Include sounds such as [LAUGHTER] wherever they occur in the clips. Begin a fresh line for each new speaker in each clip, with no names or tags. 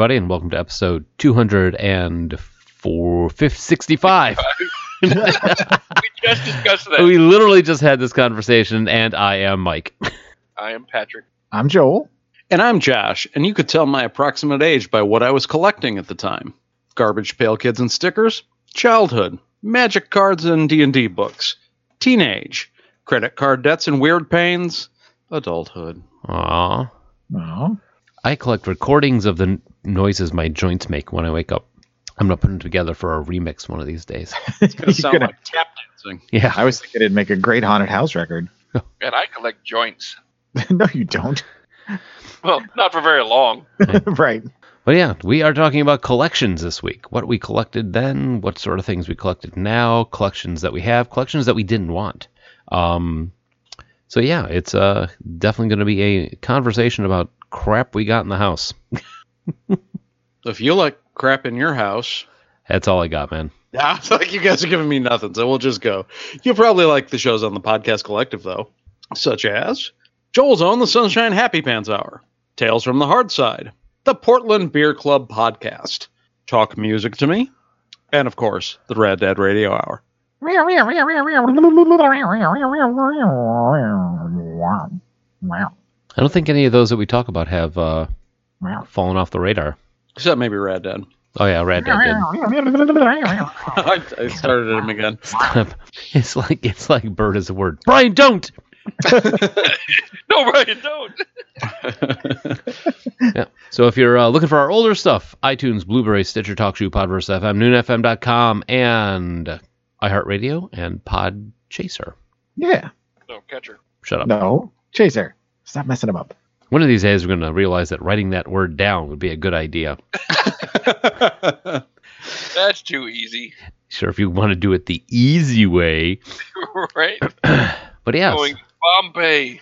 everybody, and welcome to episode 204, 65. [LAUGHS]
We just discussed that.
we literally just had this conversation, and I am Mike.
I am Patrick.
I'm Joel.
And I'm Josh, and you could tell my approximate age by what I was collecting at the time. Garbage Pail Kids and stickers, childhood, magic cards and D&D books, teenage, credit card debts and weird pains, adulthood.
Aww.
Oh,
I collect recordings of the n- noises my joints make when I wake up. I'm going to put them together for a remix one of these days. [LAUGHS]
It's gonna sound
gonna-
like tap dancing.
Yeah.
I was thinking it'd make a great haunted house record. [LAUGHS]
And I collect joints.
no, you don't.
Well, not for very long. [LAUGHS]
right.
But yeah, we are talking about collections this week. What we collected then, what sort of things we collected now, collections that we have, collections that we didn't want. Um, so yeah, it's uh, definitely going to be a conversation about crap we got in the house.
If you like crap in your house,
That's all I got, man. [LAUGHS]
yeah, it's like you guys are giving me nothing, so we'll just go. You'll probably like the shows on the Podcast Collective, though, such as Joel's Own The Sunshine Happy Pants Hour, Tales from the Hard Side, the Portland Beer Club Podcast, Talk Music to Me, and of course, the Red Dad Radio Hour.
Wow.
I don't think any of those that we talk about have uh,
Wow.
Fallen off the radar.
Except maybe Red Dead.
Oh yeah, Red Dead did. [LAUGHS]
I, I started him again.
Stop. [LAUGHS] It's like it's like bird is a word. Brian, don't. [LAUGHS]
No, Ryan, don't.
Yeah. So if you're uh, looking for our older stuff, iTunes, Blubrry, Stitcher, TalkShoe, Podverse FM, NoonFM.com, and iHeartRadio and Podchaser.
Yeah.
No, catcher.
Shut up.
No. Chaser. Stop messing him up.
One of these days, we're going to realize that writing that word down would be a good idea. [LAUGHS]
That's too easy.
Sure, if you want to do it the easy way. [LAUGHS]
right? [CLEARS THROAT]
But yes,
Going to Bombay.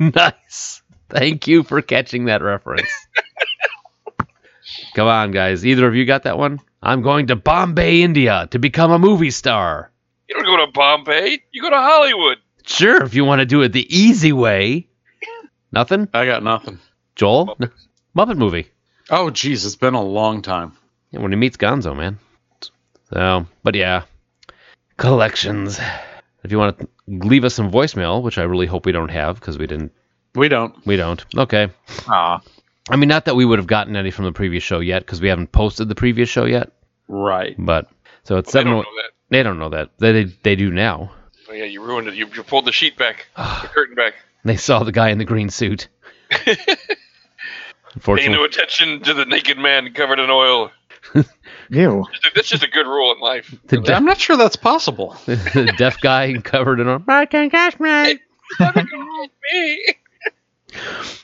[LAUGHS]
nice. Thank you for catching that reference. Come on, guys. Either of you got that one? I'm going to Bombay, India to become a movie star.
You don't go to Bombay. You go to Hollywood.
Sure, if you want to do it the easy way. Nothing?
I got nothing.
Joel? Muppet movie.
Oh, jeez, it's been a long time.
Yeah, when he meets Gonzo, man. So, but yeah. Collections. If you want to leave us some voicemail, which I really hope we don't have because we didn't.
We don't.
We don't. Okay.
Aw.
I mean, not that we would have gotten any from the previous show yet because we haven't posted the previous show yet.
Right.
But so it's
They
seven.
don't
oh-. They don't know that. They they, they do now.
Oh, yeah, you ruined it. You, you pulled the sheet back, [SIGHS] the curtain back.
They saw the guy in the green suit. [LAUGHS]
Pay
Unfortunately,
no attention to the naked man covered in oil. [LAUGHS]
Ew.
That's just a good rule in life.
the,
I'm not sure that's possible. [LAUGHS]
the deaf guy covered in a. I can't catch me.
Me.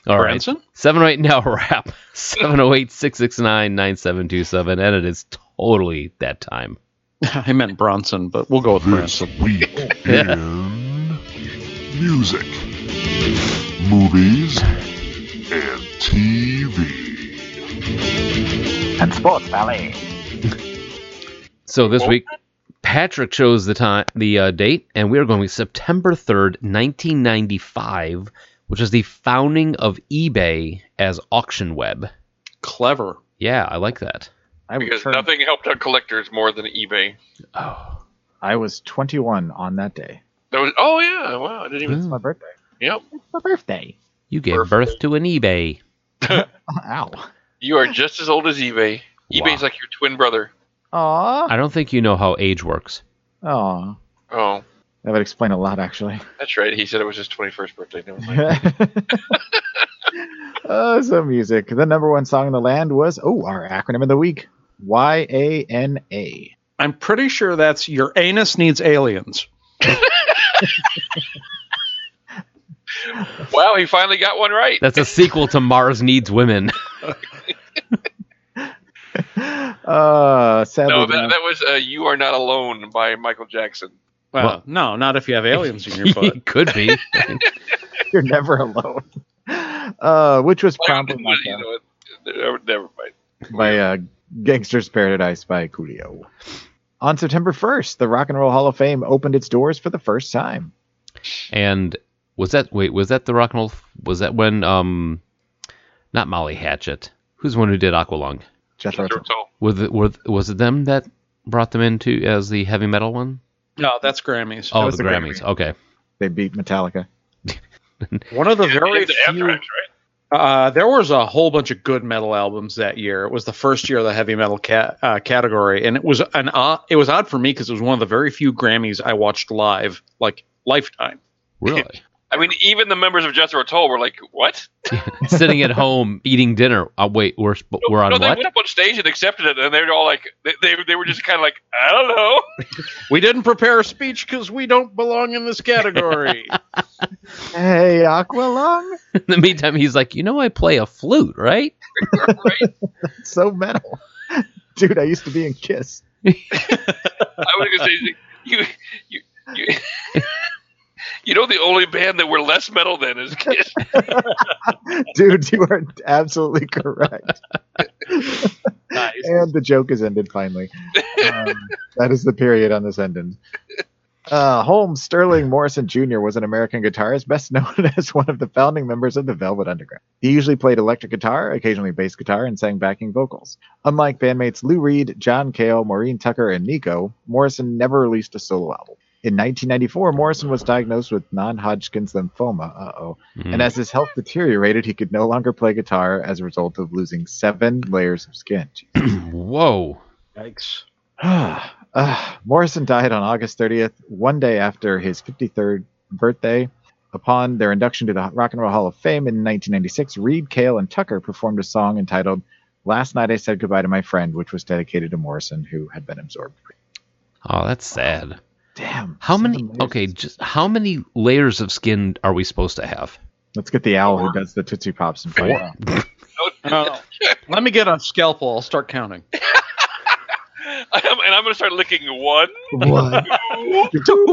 All right.
Branson?
708 now wrap. 708 669 9727. And it is totally that time.
I meant Bronson, but we'll go with
This
Branson.
week in music, movies, and TV.
And sports ballet.
So this week, Patrick chose the time, the uh, date, and we are going with September 3rd, 1995, which is the founding of eBay as auction web.
Clever.
Yeah, I like that.
I
Because
turned-
nothing helped out collectors more than eBay.
Oh.
I was 21 on that day.
That was. Oh yeah. Wow. I didn't even.
It's my birthday.
Yep.
It's my birthday.
You gave
Perfect.
birth to an eBay. [LAUGHS]
Ow.
You are just as old as eBay.
Wow.
eBay's like your twin brother.
Aw.
I don't think you know how age works.
Aw.
Oh,
That would explain a lot, actually.
that's right. He said it was his 21st birthday. Never mind.
uh, [LAUGHS] so music. The number one song in the land was oh our acronym of the week Y A N A.
I'm pretty sure that's your anus needs aliens. [LAUGHS]
wow, he finally got one right.
That's a sequel to Mars Needs Women. [LAUGHS] [LAUGHS]
Uh, sadly,
No, that, that was uh, "You Are Not Alone" by Michael Jackson.
Well,
Well-
no, not if you have aliens in your [LAUGHS] butt.
Could be.
you're never alone. Uh, which was
Well,
promptly
you know, never, never mind.
by uh, Gangsta's Paradise by Coolio. On September 1st, the Rock and Roll Hall of Fame opened its doors for the first time.
And was that wait? Was that the rock and roll? Was that when um, not Molly Hatchet? Who's the one who did Aqualung?
Jethro
Jethro
Tull.
Tull.
Was it was, was it them that brought them into as the heavy metal one?
No, that's Grammys.
Oh,
was
the
the
Grammys.
Grammy.
Okay.
They beat Metallica. [LAUGHS]
One of the
Yeah,
very
the
few.
Anthrax, right?
Uh, there was a whole bunch of good metal albums that year. It was the first year of the heavy metal ca- uh, category, and it was an odd, it was odd for me because it was one of the very few Grammys I watched live, like lifetime.
Really?
I mean, even the members of Jethro Tull were like, "What?" [LAUGHS]
Sitting at home eating dinner. Uh, wait, we're sp- we're on
no, they
what?
went up on stage and accepted it, and they were all like, they, they, they were just kind of like, "I don't know." [LAUGHS]
We didn't prepare a speech because we don't belong in this category. [LAUGHS]
Hey, Aqualung!
In the meantime, he's like, you know, I play a flute, right?
right?
so metal. Dude, I used to be in Kiss.
I was gonna say, you, you, you, you know, the only band that were less metal than is Kiss. [LAUGHS]
Dude, you are absolutely correct.
nice.
And the joke is ended finally. Um, that is the period on this ending. Uh, Holmes Sterling Morrison Jr. was an American guitarist, best known [LAUGHS] as one of the founding members of the Velvet Underground. He usually played electric guitar, occasionally bass guitar, and sang backing vocals. Unlike bandmates Lou Reed, John Cale, Maureen Tucker, and Nico, Morrison never released a solo album. In 1994, Morrison was diagnosed with non-Hodgkin's lymphoma. Uh-oh.
Mm.
And as his health deteriorated, he could no longer play guitar as a result of losing seven layers of skin. [CLEARS THROAT]
Whoa.
Yikes. [SIGHS]
Uh, Morrison died on August 30th, one day after his 53rd birthday. Upon their induction to the Rock and Roll Hall of Fame in 1996, Reed, Cale, and Tucker performed a song entitled Last Night I Said Goodbye to My Friend, which was dedicated to Morrison, who had been absorbed.
Oh, that's sad.
Damn.
How many?
layers.
Okay, just how many layers of skin are we supposed to have?
Let's get the owl who does the Tootsie Pops and find out.
Uh, let me get a scalpel. I'll start counting. [LAUGHS]
I'm- and I'm gonna start licking one.
One, [LAUGHS] two,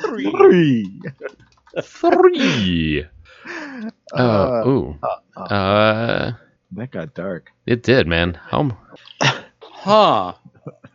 three.
Three. Uh,
Uh,
ooh.
uh,
Uh,
that got dark.
it did, man. How? [LAUGHS]
Huh.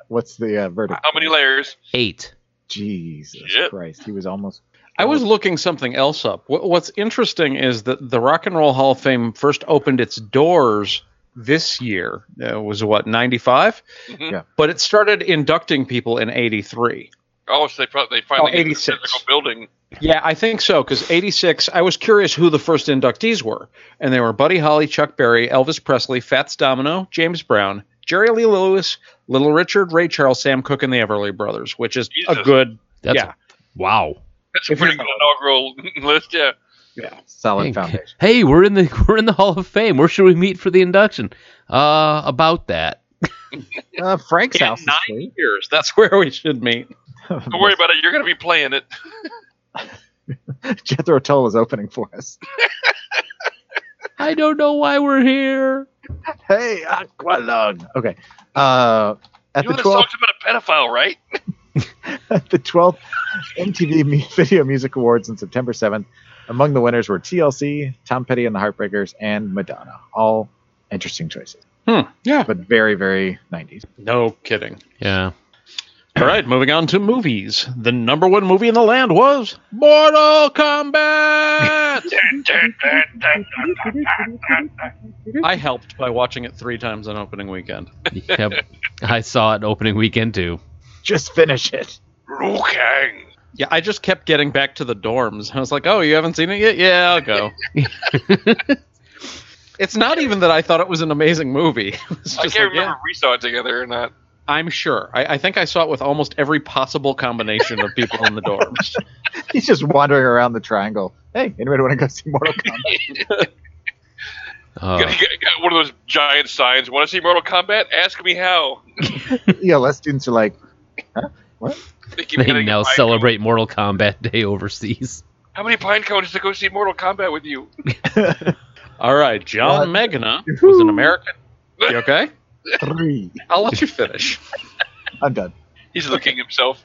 What's the uh, verdict?
How many layers?
Eight.
Jesus
Shit.
Christ. He was almost.
I was looking something else up. What's interesting is that the Rock and Roll Hall of Fame first opened its doors this year. Uh, It was what 95,
Mhm.
Yeah.
but it started inducting people in 83.
Oh, so they probably they finally
Oh,
get the
86.
building.
Yeah, I think so. Because 86, I was curious who the first inductees were. And they were Buddy Holly, Chuck Berry, Elvis Presley, Fats Domino, James Brown, Jerry Lee Lewis, Little Richard, Ray Charles, Sam Cooke, and the Everly Brothers, which is a good.
That's
Yeah.
wow.
That's a
If
pretty good inaugural [LAUGHS] list. Yeah.
Yeah.
solid
Hey,
foundation.
hey, we're in the [LAUGHS] we're in the Hall of Fame. Where should we meet for the induction? Uh, about that. [LAUGHS]
Uh, Frank's
In
house is
nine
free.
years. That's where we should meet.
Don't worry about it. You're gonna be playing it.
Jethro Tull is opening for us.
I don't know why we're here.
Hey, Aqualung. Okay. Uh, at
You know
the
the
12th,
song's about a pedophile, right? [LAUGHS]
at the 12th MTV Video Music Awards on September 7th, among the winners were TLC, Tom Petty and the Heartbreakers, and Madonna. All interesting choices,
Hmm. Yeah.
but very, very 90s.
No kidding.
Yeah.
All right, moving on to movies. The number one movie in the land was Mortal Kombat. [LAUGHS] I helped by watching it three times on opening weekend.
Yep. I saw it opening weekend too.
Just finish it.
Liu Kang.
Yeah, I just kept getting back to the dorms. I was like, "Oh, you haven't seen it yet? Yeah, I'll go." [LAUGHS] it's not even that I thought it was an amazing movie. [LAUGHS]
I can't
like, yeah,
remember if we saw it together or not.
I'm sure. I, I think I saw it with almost every possible combination of people in the dorms. [LAUGHS]
He's just wandering around the triangle. Hey, anybody want to go see Mortal Kombat? [LAUGHS]
Uh,
Got- got- got one of those giant signs. Want to see Mortal Kombat? Ask me how. [LAUGHS]
ELS students are like,
They keep
they
getting
now
pine
celebrate Mortal Kombat Day overseas.
How many pine cones to go see Mortal Kombat with you?
All right, John
What?
Megna was an American. You okay?
Three.
I'll let you finish.
I'm done.
He's looking himself.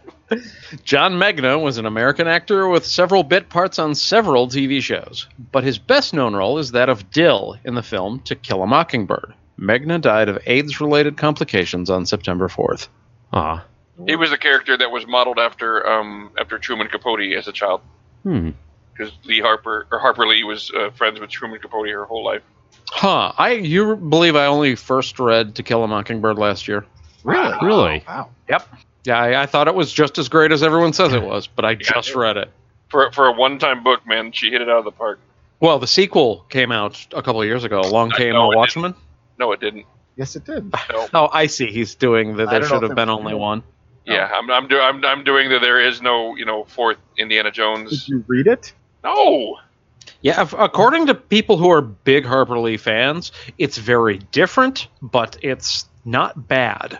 John Megna was an American actor with several bit parts on several TV shows, but his best known role is that of Dill in the film To Kill a Mockingbird. Megna died of AIDS related complications on September 4th.
Ah.
He was the character that was modeled after um, after Truman Capote as a child,
Hmm.
because Lee Harper or Harper Lee was uh, friends with Truman Capote her whole life.
Huh. I you believe I only first read To Kill a Mockingbird last year?
Really?
Really?
Wow. Yep.
Yeah, I, I thought it was just as great as everyone says it was, but I just read it.
For for a one time book, man, she hit it out of the park.
Well, the sequel came out a couple of years ago. Along
I
Came
know
a
it
Watchman.
No, it didn't.
Yes, it did. [LAUGHS]
No.
Oh, I see. He's doing that. There should have been only
real.
one.
Yeah, oh. I'm I'm, do, I'm I'm doing that. There is no you know fourth Indiana Jones.
Did
Jones.
you read it?
No.
Yeah, according to people who are big Harper Lee fans, it's very different, but it's not bad.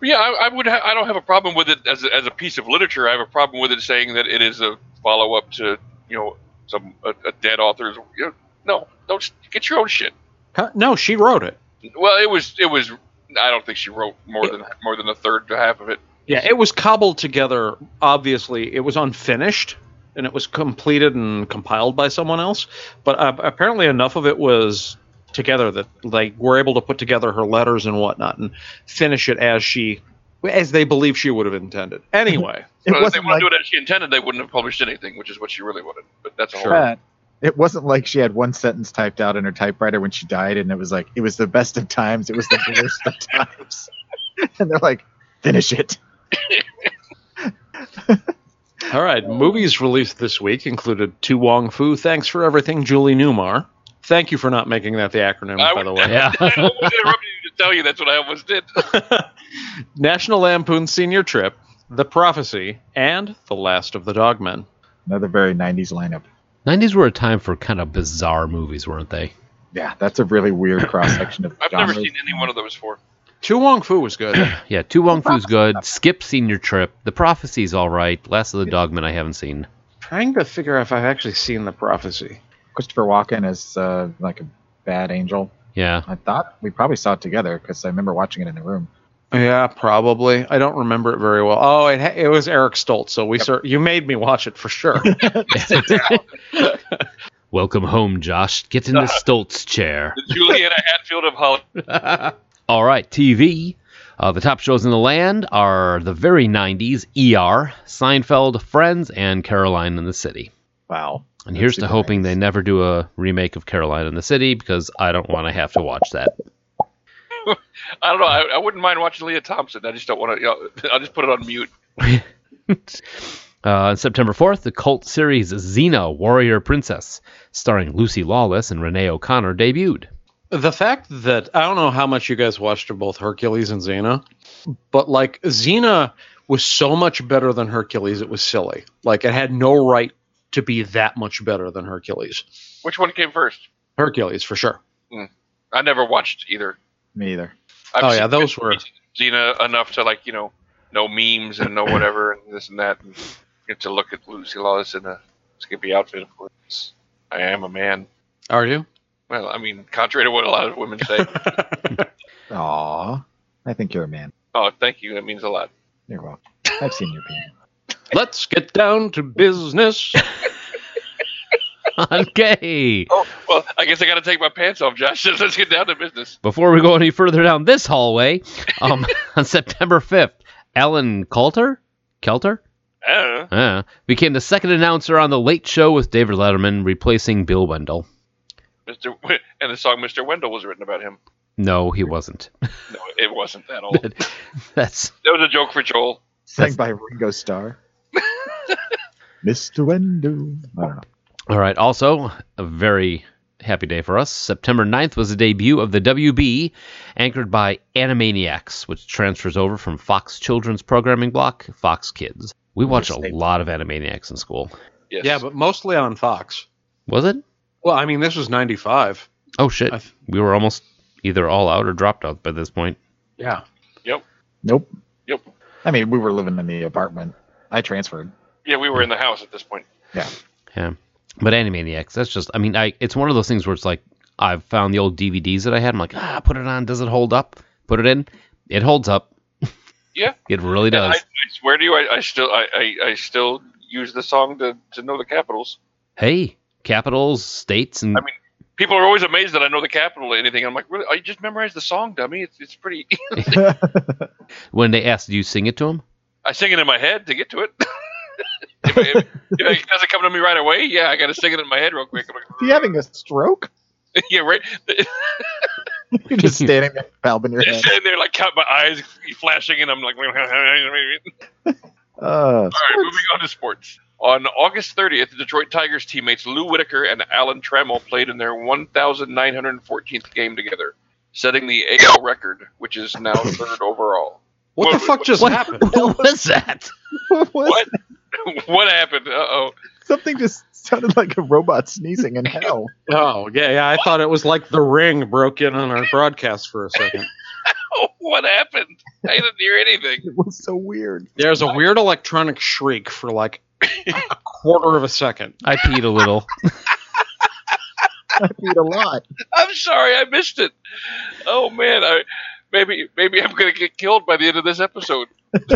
Yeah, I, I would. Ha- I don't have a problem with it as a, as a piece of literature. I have a problem with it saying that it is a follow up to you know some a, a dead author's. You know, no, don't get your own shit.
Huh? No, she wrote it.
Well, it was it was. I don't think she wrote more than more than a third to half of it.
Yeah, it was cobbled together. Obviously, it was unfinished, and it was completed and compiled by someone else. But uh, apparently, enough of it was together that they were able to put together her letters and whatnot and finish it as she, as they believe she would have intended. [LAUGHS] Anyway,
It
Well, if they
wasn't like
to do it as she intended, they wouldn't have published anything, which is what she really wanted. But that's a whole.
Sure.
that. It wasn't like she had one sentence typed out in her typewriter when she died, and it was like it was the best of times. It was the worst of times, [LAUGHS] and they're like, finish it. [LAUGHS]
all right. Movies released this week included To Wong Foo. Thanks for everything, Julie Newmar. Thank you for not making that the acronym,
I
by the
would-
way.
Yeah. [LAUGHS]
I almost interrupted you to tell you that's what I almost did. [LAUGHS]
National Lampoon Senior Trip, The Prophecy, and The Last of the Dogmen.
Another very '90s lineup.
90s were a time for kind of bizarre movies, weren't they?
Yeah, that's a really weird cross section of
I've never seen any one of those four.
To Wong Foo was good. [CLEARS THROAT]
Yeah, To Wong Foo's good. Skip Senior Trip. The Prophecy's all right. Last of the Dogmen I haven't seen.
Trying to figure out if I've actually seen The Prophecy.
Christopher Walken is uh, like a bad angel.
Yeah.
I thought we probably saw it together because I remember watching it in the room.
Yeah, probably. I don't remember it very well. Oh, it, it was Eric Stoltz, so we cer- you made me watch it for sure. [LAUGHS]
Welcome home, Josh. Get in the [LAUGHS] Stoltz chair.
The Juliana Hatfield of Hollywood. [LAUGHS]
All right, TV. Uh, the top shows in the land are the very 90s ER, Seinfeld, Friends, and Caroline in the City.
Wow.
And
That's
here's to hoping
90s.
they never do a remake of Caroline in the City because I don't want to have to watch that. [LAUGHS]
I don't know. I, I wouldn't mind watching Lea Thompson. I just don't want to. You know, [LAUGHS] I'll just put it on mute. [LAUGHS]
Uh, on September 4th, the cult series Xena Warrior Princess, starring Lucy Lawless and Renee O'Connor, debuted.
The fact that I don't know how much you guys watched of both Hercules and Xena, but like Xena was so much better than Hercules, it was silly. Like it had no right to be that much better than Hercules.
Which one came first?
Hercules for sure. Hmm.
I never watched either.
Me either.
I've
Oh, yeah, those were-
Xena enough to like you know know memes and know whatever and this and that and get to look at Lucy Lawless in a skimpy outfit. Of course, I am a man.
Are you?
Well, I mean, contrary to what a lot of women say. [LAUGHS]
Aw. I think you're a man.
oh, thank you. That means a lot.
You're welcome. I've seen your penis.
Let's get down to business. [LAUGHS]
Okay.
Oh, well, I guess I got to take my pants off, Josh. [LAUGHS] Let's get down to business.
Before we go any further down this hallway, um, on September 5th, Alan Coulter, Kelter,
I don't
uh, became the second announcer on the Late Show with David Letterman, replacing Bill Wendell.
Mr. W- And the song Mr. Wendell was written about him.
No, he wasn't. [LAUGHS]
No, it wasn't that old. that
That's
was a joke for Joel.
Sang by Ringo Starr. [LAUGHS] Mr. Wendell. I don't know.
all right. Also, a very happy day for us. September 9th was the debut of the WB, anchored by Animaniacs, which transfers over from Fox Children's programming block, Fox Kids. We watched a lot of Animaniacs in school.
Yes.
yeah, but mostly on Fox.
Was it?
Well, I mean, this was 95.
Oh shit.
Th-
we were almost either all out or dropped out by this point.
Yeah. Yep.
Nope.
Yep.
I mean, we were living in the apartment. I transferred.
Yeah, we were in the house at this point.
Yeah. Yeah. But Animaniacs, that's just I mean, I it's one of those things where it's like I've found the old DVDs that I had. I'm like, ah, put it on. Does it hold up? Put it in. It holds up.
Yeah. [LAUGHS]
It really
And I,
does.
I swear to you, I, I still, I, I, I still use the song to, to know the capitals.
hey, capitals, states, and
I mean, people are always amazed that I know the capital of anything. I'm like, really? I just memorized the song, dummy. It's it's pretty. [LAUGHS] [LAUGHS]
When they asked, do you sing it to them?
I sing it in my head to get to it. [LAUGHS] if, if, if it doesn't come to me right away, yeah, I got to sing it in my head real quick. I'm like,
you having a stroke?
yeah, right.
You're just standing there, valve in your head.
Sitting there, like, count my eyes flashing, and I'm like, all
Uh,
right, moving on to sports. On August 30th, the Detroit Tigers teammates Lou Whitaker and Alan Trammell played in their 1,914th game together, setting the AL record, which is now [LAUGHS] third overall.
What the
What-
fuck just
What,
happened?
what was that?
what was [LAUGHS]
What? what [LAUGHS] happened? Uh oh.
Something just sounded like a robot sneezing in hell.
Oh, yeah, yeah. I thought it was like the ring broke in on our broadcast for a second.
What happened? I didn't hear anything.
It was so weird.
There's a weird electronic shriek for like a quarter of a second.
I peed a little. [LAUGHS]
I peed a lot.
I'm sorry, I missed it. Oh man, I maybe maybe I'm gonna get killed by the end of this episode. [LAUGHS]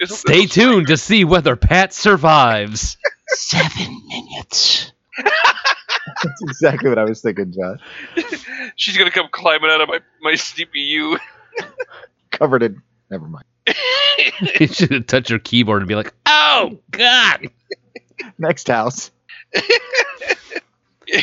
This is-
Stay
this-
tuned to see whether Pat survives. [LAUGHS]
Seven minutes.
That's exactly what I was thinking, Josh.
She's gonna come climbing out of my my CPU.
Covered in. Never mind. [LAUGHS]
you should have touched your keyboard and be like, "Oh God!"
Next house. [LAUGHS]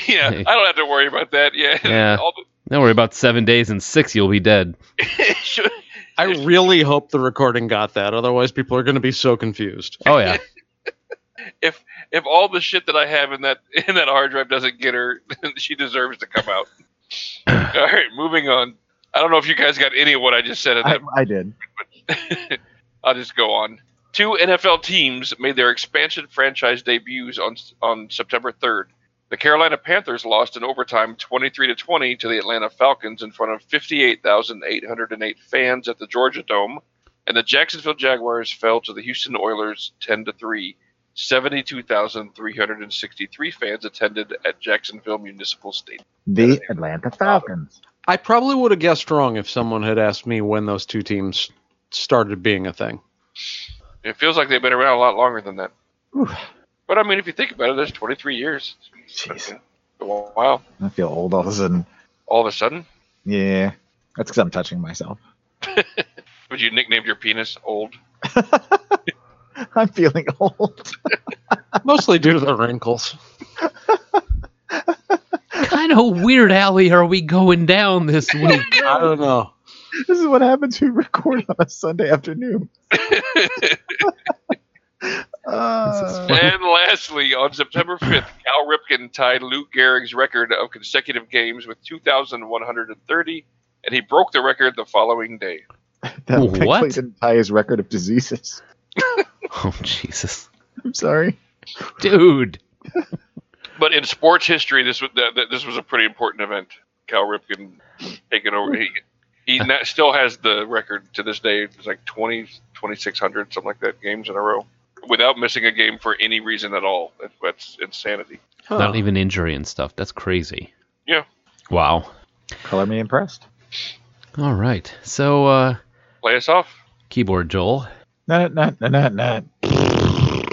yeah, I don't have to worry about that. Yeah.
Yeah.
All
Don't worry about seven days and six, you'll be dead. [LAUGHS]
I really hope the recording got that. Otherwise, people are going to be so confused.
Oh yeah.
if if all the shit that I have in that in that hard drive doesn't get her, she deserves to come out. [CLEARS THROAT] All right, moving on. I don't know if you guys got any of what I just said in
I,
that
I did. [LAUGHS]
I'll just go on. Two NFL teams made their expansion franchise debuts on on September 3rd. The Carolina Panthers lost in overtime 23 to 20 to the Atlanta Falcons in front of 58,808 fans at the Georgia Dome, and the Jacksonville Jaguars fell to the Houston Oilers 10 to 3. 72,363 fans attended at Jacksonville Municipal Stadium.
The Atlanta Falcons.
I probably would have guessed wrong if someone had asked me when those two teams started being a thing.
It feels like they've been around a lot longer than that.
Whew.
But I mean, if you think about it, there's 23 years.
Jeez.
Wow.
I feel old all of a sudden.
All of a sudden,
Yeah. That's because I'm touching myself. [LAUGHS]
But you nicknamed your penis old. [LAUGHS]
I'm feeling old. [LAUGHS]
Mostly due to the wrinkles.
kind of weird alley are we going down this week?
I don't know. [LAUGHS]
this is what happens when we record on a Sunday afternoon. [LAUGHS] Uh,
and lastly, on September 5th, [LAUGHS] Cal Ripken tied Lou Gehrig's record of consecutive games with 2,130, and he broke the record the following day.
that
What?
thankfully didn't tie his record of diseases.
Oh Jesus,
I'm sorry.
dude!
But in sports history, this was th- th- this was a pretty important event. Cal Ripken taking over. He, he [LAUGHS] na- still has the record to this day. It's like 20, 2,600, something like that, games in a row without missing a game for any reason at all. That, that's insanity.
Not even injury and stuff. That's crazy.
Yeah.
Wow.
Color me impressed.
All right. So, uh,
Play us off.
keyboard Joel.
Not, not, not, not, not.
That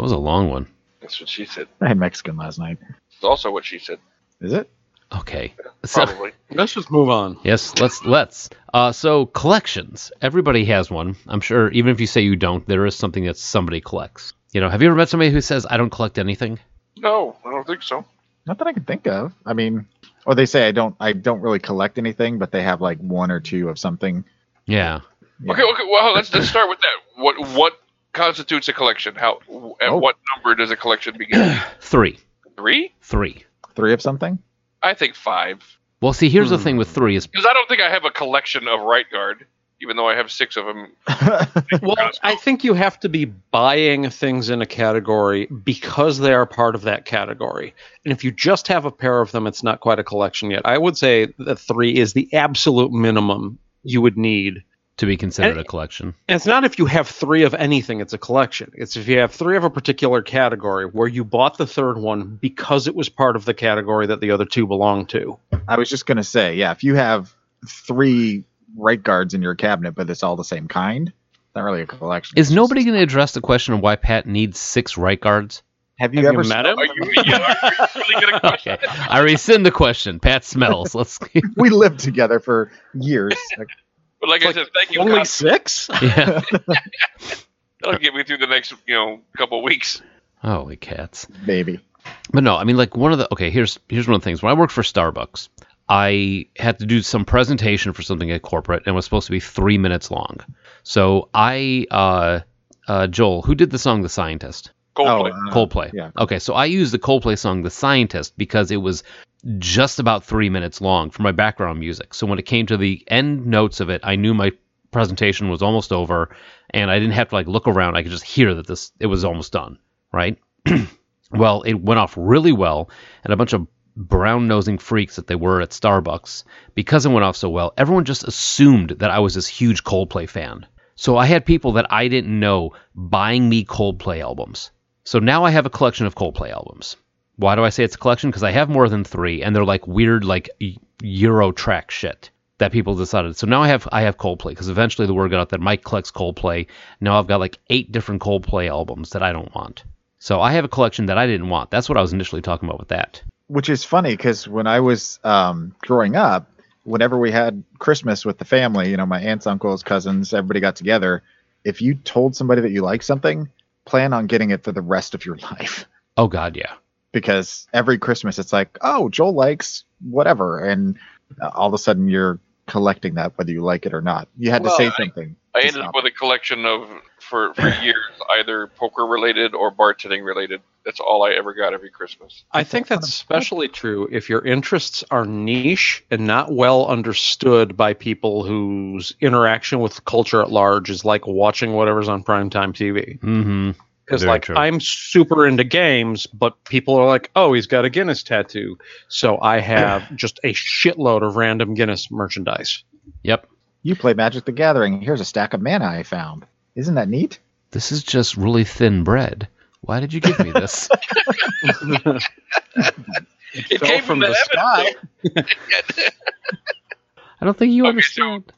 was a long one.
That's what she said.
I had Mexican last night.
It's also what she said.
Is it?
Okay. So,
Probably.
Let's just move on.
yes, let's let's. Uh, so collections. Everybody has one. I'm sure. Even if you say you don't, there is something that somebody collects. You know, have you ever met somebody who says, "I don't collect anything"?
no, I don't think so.
Not that I can think of. I mean, or they say I don't. I don't really collect anything, but they have like one or two of something.
Yeah.
Yeah.
Okay, okay. Well, let's let's start with that. What what constitutes a collection? How at
Oh.
what number does a collection begin? [CLEARS THROAT]
Three.
Three?
Three.
Three of something.
I think five.
Well, see, here's the
Hmm.
thing with three is
Because I don't think I have a collection of right guard, even though I have six of them. [LAUGHS]
Well, I think you have to be buying things in a category because they are part of that category. And if you just have a pair of them, it's not quite a collection yet. I would say that three is the absolute minimum you would need.
To be considered
And-
a collection.
And it's not if you have three of anything, it's a collection. It's if you have three of a particular category where you bought the third one because it was part of the category that the other two belong to.
I was just gonna say, yeah, if you have three right guards in your cabinet, but it's all the same kind, not really a collection.
Is
It's
nobody going to address the question of why Pat needs six right guards?
Have you
Have you
ever
met him?
Are you, yeah, are really gonna [LAUGHS]
Okay, I rescind the question. Pat smells. Let's. [LAUGHS]
we lived together for years. Like,
But like, I
Like,
said, thank you.
Only
God.
six? [LAUGHS]
Yeah.
That'll get me through the next, you know, couple of weeks.
Holy cats.
baby.
But no, I mean like one of the okay, here's here's one of the things. When I worked for Starbucks, I had to do some presentation for something at corporate and it was supposed to be three minutes long. So I uh uh Joel, who did the song The Scientist?
Coldplay.
Oh, uh,
Coldplay.
yeah.
Okay, so I used the Coldplay song The Scientist because it was just about three minutes long for my background music. So when it came to the end notes of it, I knew my presentation was almost over and I didn't have to like look around. I could just hear that this it was almost done, right? [CLEARS THROAT] well, it went off really well and a bunch of brown nosing freaks that they were at Starbucks, because it went off so well, everyone just assumed that I was this huge Coldplay fan. So I had people that I didn't know buying me Coldplay albums. So now I have a collection of Coldplay albums. Why do I say it's a collection? Because I have more than three, and they're like weird, like Euro track shit that people decided. So now I have I have Coldplay because eventually the word got out that Mike collects Coldplay. Now I've got like eight different Coldplay albums that I don't want. So I have a collection that I didn't want. That's what I was initially talking about with that.
Which is funny because when I was um, growing up, whenever we had Christmas with the family, you know, my aunts, uncles, cousins, everybody got together. If you told somebody that you like something, plan on getting it for the rest of your [LAUGHS] life.
Oh God, yeah.
Because every Christmas it's like, oh, Joel likes whatever, and uh, all of a sudden you're collecting that whether you like it or not. You had
Well,
to say
I-
something.
I
to
ended up with a collection of for for [LAUGHS] years, either poker related or bartending related. That's all I ever got every Christmas.
I think that's especially true if your interests are niche and not well understood by people whose interaction with culture at large is like watching whatever's on primetime TV.
Mm-hmm.
Because,
Very
like,
true.
I'm super into games, but people are like, oh, he's got a Guinness tattoo. So I have just a shitload of random Guinness merchandise.
Yep.
You play Magic the Gathering. Here's a stack of mana I found. Isn't that neat?
This is just really thin bread. Why did you give me this? [LAUGHS]
It
fell
came from the
sky. [LAUGHS]
I don't think you
Okay,
understand.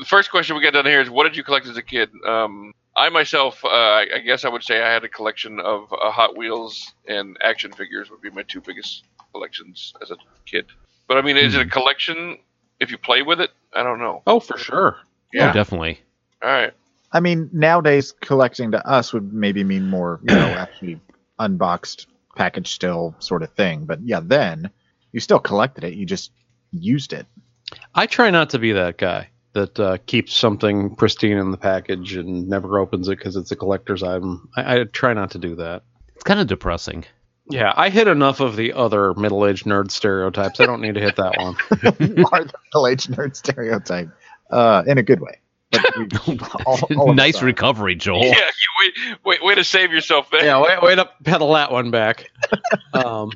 The first question we got down here is, what did you collect as a kid? Um, I myself, uh, I I guess I would say I had a collection of uh, Hot Wheels and action figures would be my two biggest collections as a kid. But I mean, is it a collection if you play with it? I don't know.
Oh, for sure.
Oh,
Yeah.
definitely.
All right.
I mean, nowadays collecting to us would maybe mean more, you know, [CLEARS THROAT] actually unboxed, packaged still sort of thing. But yeah, then you still collected it. You just used it.
I try not to be that guy that uh, keeps something pristine in the package and never opens it because it's a collector's item. I, I try not to do that.
It's kind of depressing.
Yeah, I hit enough of the other middle-aged nerd stereotypes. I don't need to hit that one. [LAUGHS]
you are the middle-aged nerd stereotype, uh, in a good way. [LAUGHS] All- all
nice recovery, Joel.
Yeah, you wait, wait, way to save yourself there.
yeah, wait, wait up, pedal that one back. [LAUGHS] Um,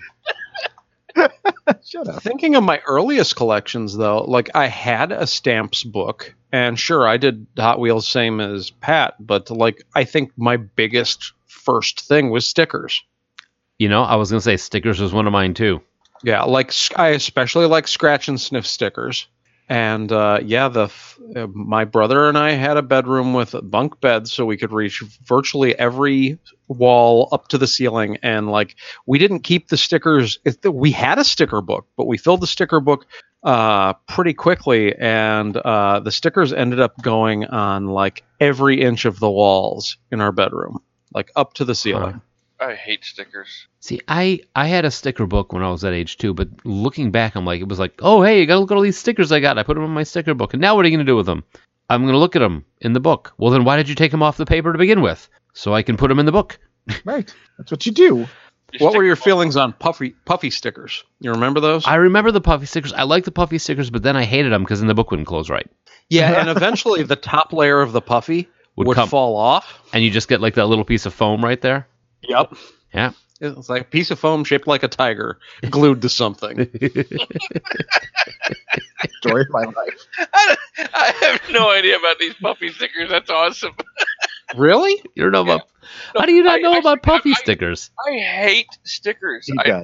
[LAUGHS]
Shut up.
thinking of my earliest collections, though, like I had a stamps book, and sure, I did Hot Wheels same as Pat, but like I think my biggest first thing was stickers.
You know, I was gonna say stickers was one of mine too.
Yeah, like I especially like scratch and sniff stickers. And uh, yeah, the uh, my brother and I had a bedroom with bunk beds, so we could reach virtually every wall up to the ceiling. And like, we didn't keep the stickers. It, we had a sticker book, but we filled the sticker book uh, pretty quickly, and uh, the stickers ended up going on like every inch of the walls in our bedroom, like up to the ceiling.
I hate stickers.
See, I I had a sticker book when I was that age too, but looking back, I'm like, it was like, oh hey, you gotta look at all these stickers I got. I put them in my sticker book, and now what are you gonna do with them? I'm gonna look at them in the book. Well, then why did you take them off the paper to begin with? So I can put them in the book. [LAUGHS]
Right. That's what you do.
You
What were your
them
feelings on puffy puffy stickers? You remember those?
I remember the puffy stickers. I like the puffy stickers, but then I hated them because then the book wouldn't close right,
Yeah, [LAUGHS] and eventually the top layer of the puffy
Would
would,
come-
fall off.
and you just get like that little piece of foam right there.
Yep.
Yeah.
It's like a piece of foam shaped like a tiger glued to something. [LAUGHS]
Story of my life.
I have no idea about these puffy stickers. That's awesome. [LAUGHS]
really?
You don't know about? How do you not
I-
know
I-
about puffy
I-
stickers?
I hate stickers.
He
I.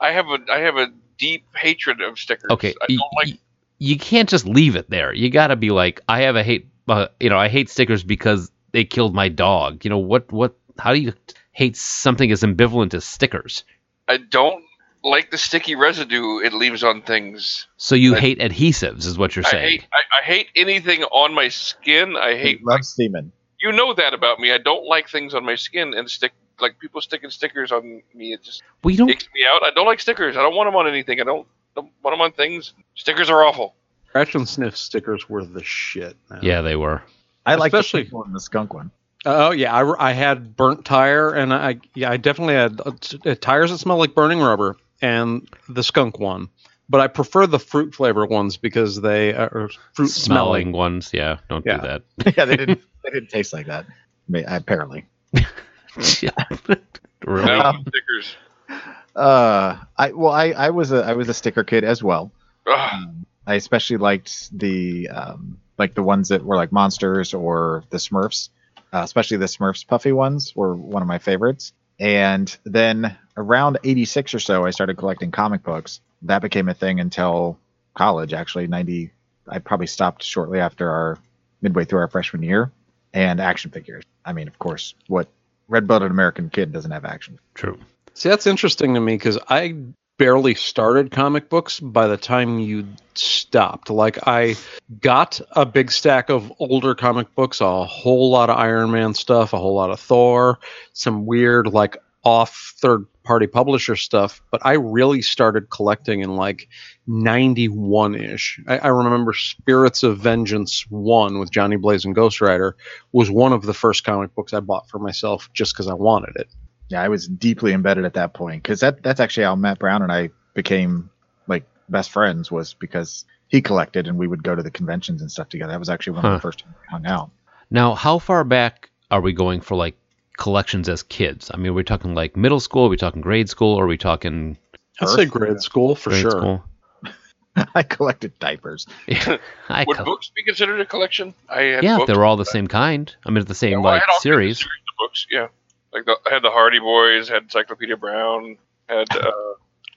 I have a I have a deep hatred of stickers.
Okay,
I
y-
don't like.
you can't just leave it there. You got to be like, I have a hate, uh, you know, I hate stickers because they killed my dog. You know what? What? How do you? Hate something as ambivalent as stickers.
I don't like the sticky residue it leaves on things.
So you
I-
hate adhesives, is what you're
I
saying.
hate I, I hate anything on my skin. I hate
loves semen.
you know that about me. I don't like things on my skin and stick like people sticking stickers on me. It just
we don't.
icks me out. I don't like stickers. I don't want them on anything. I don't, don't want them on things. Stickers are awful.
Scratch and sniff stickers were the shit. man.
Yeah, they were.
I like
Especially-
pink one, the skunk one.
Oh yeah, I, I had burnt tire, and I yeah I definitely had uh, t- uh, tires that smell like burning rubber, and the skunk one. But I prefer the fruit flavor ones because they are fruit
Smelling
smelling.
ones. Yeah, don't
Yeah.
do that. [LAUGHS] [LAUGHS]
yeah, they didn't. They didn't taste like that. I mean, apparently. [LAUGHS]
really?
I
Um,
stickers.
Uh, I well, I I was a I was a sticker kid as well. Um, I especially liked the um, like the ones that were like monsters or the Smurfs. Uh, especially the Smurfs puffy ones were one of my favorites. And then around '86 or so, I started collecting comic books. That became a thing until college. Actually, '90. I probably stopped shortly after our midway through our freshman year. And action figures. I mean, of course, what red-blooded American kid doesn't have action?
True.
See, that's interesting to me because I barely started comic books by the time you stopped. Like, I got a big stack of older comic books, a whole lot of Iron Man stuff, a whole lot of Thor, some weird, like, off third party publisher stuff. But I really started collecting in like 91 ish. I, I remember Spirits of Vengeance 1 with Johnny Blaze and Ghost Rider was one of the first comic books I bought for myself just because I wanted it.
Yeah, I was deeply embedded at that point because that that's actually how Matt Brown and I became like best friends was because he collected and we would go to the conventions and stuff together. That was actually one of
Huh.
the first times we hung out.
Now, how far back are we going for like collections as kids? I mean, are we talking like middle school? Are we talking grade school? Or are we talking
I'd say grade school for
grade
sure.
school? [LAUGHS]
I collected diapers. [LAUGHS]
I
Would
co-
books be considered a collection? I had
yeah, if
books.
they were all the same kind. I mean, the same
Yeah, well, I
like
had all
series.
kinds of books. Yeah, like the, had the Hardy Boys, had Encyclopedia Brown, had uh,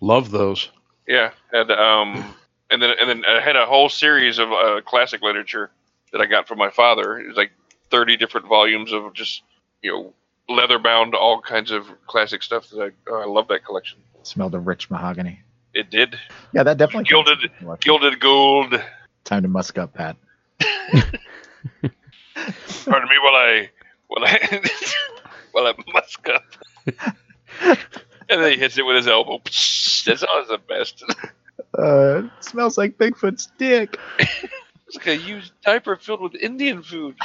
Love those.
yeah, had um, and then and then I had a whole series of uh, classic literature that I got from my father. It was like thirty different volumes of just you know leather bound all kinds of classic stuff. That I oh, I love that collection.
It Smelled of rich mahogany.
It did
Yeah, that definitely
Gilded-
as a collection.
gilded gold.
Time to musk up, Pat. [LAUGHS]
Pardon me while I while I [LAUGHS] [LAUGHS] while I musk up. [LAUGHS] and then he hits it with his elbow. That's always the best.
Uh, it smells like Bigfoot's dick. [LAUGHS]
It's like a used diaper filled with Indian food.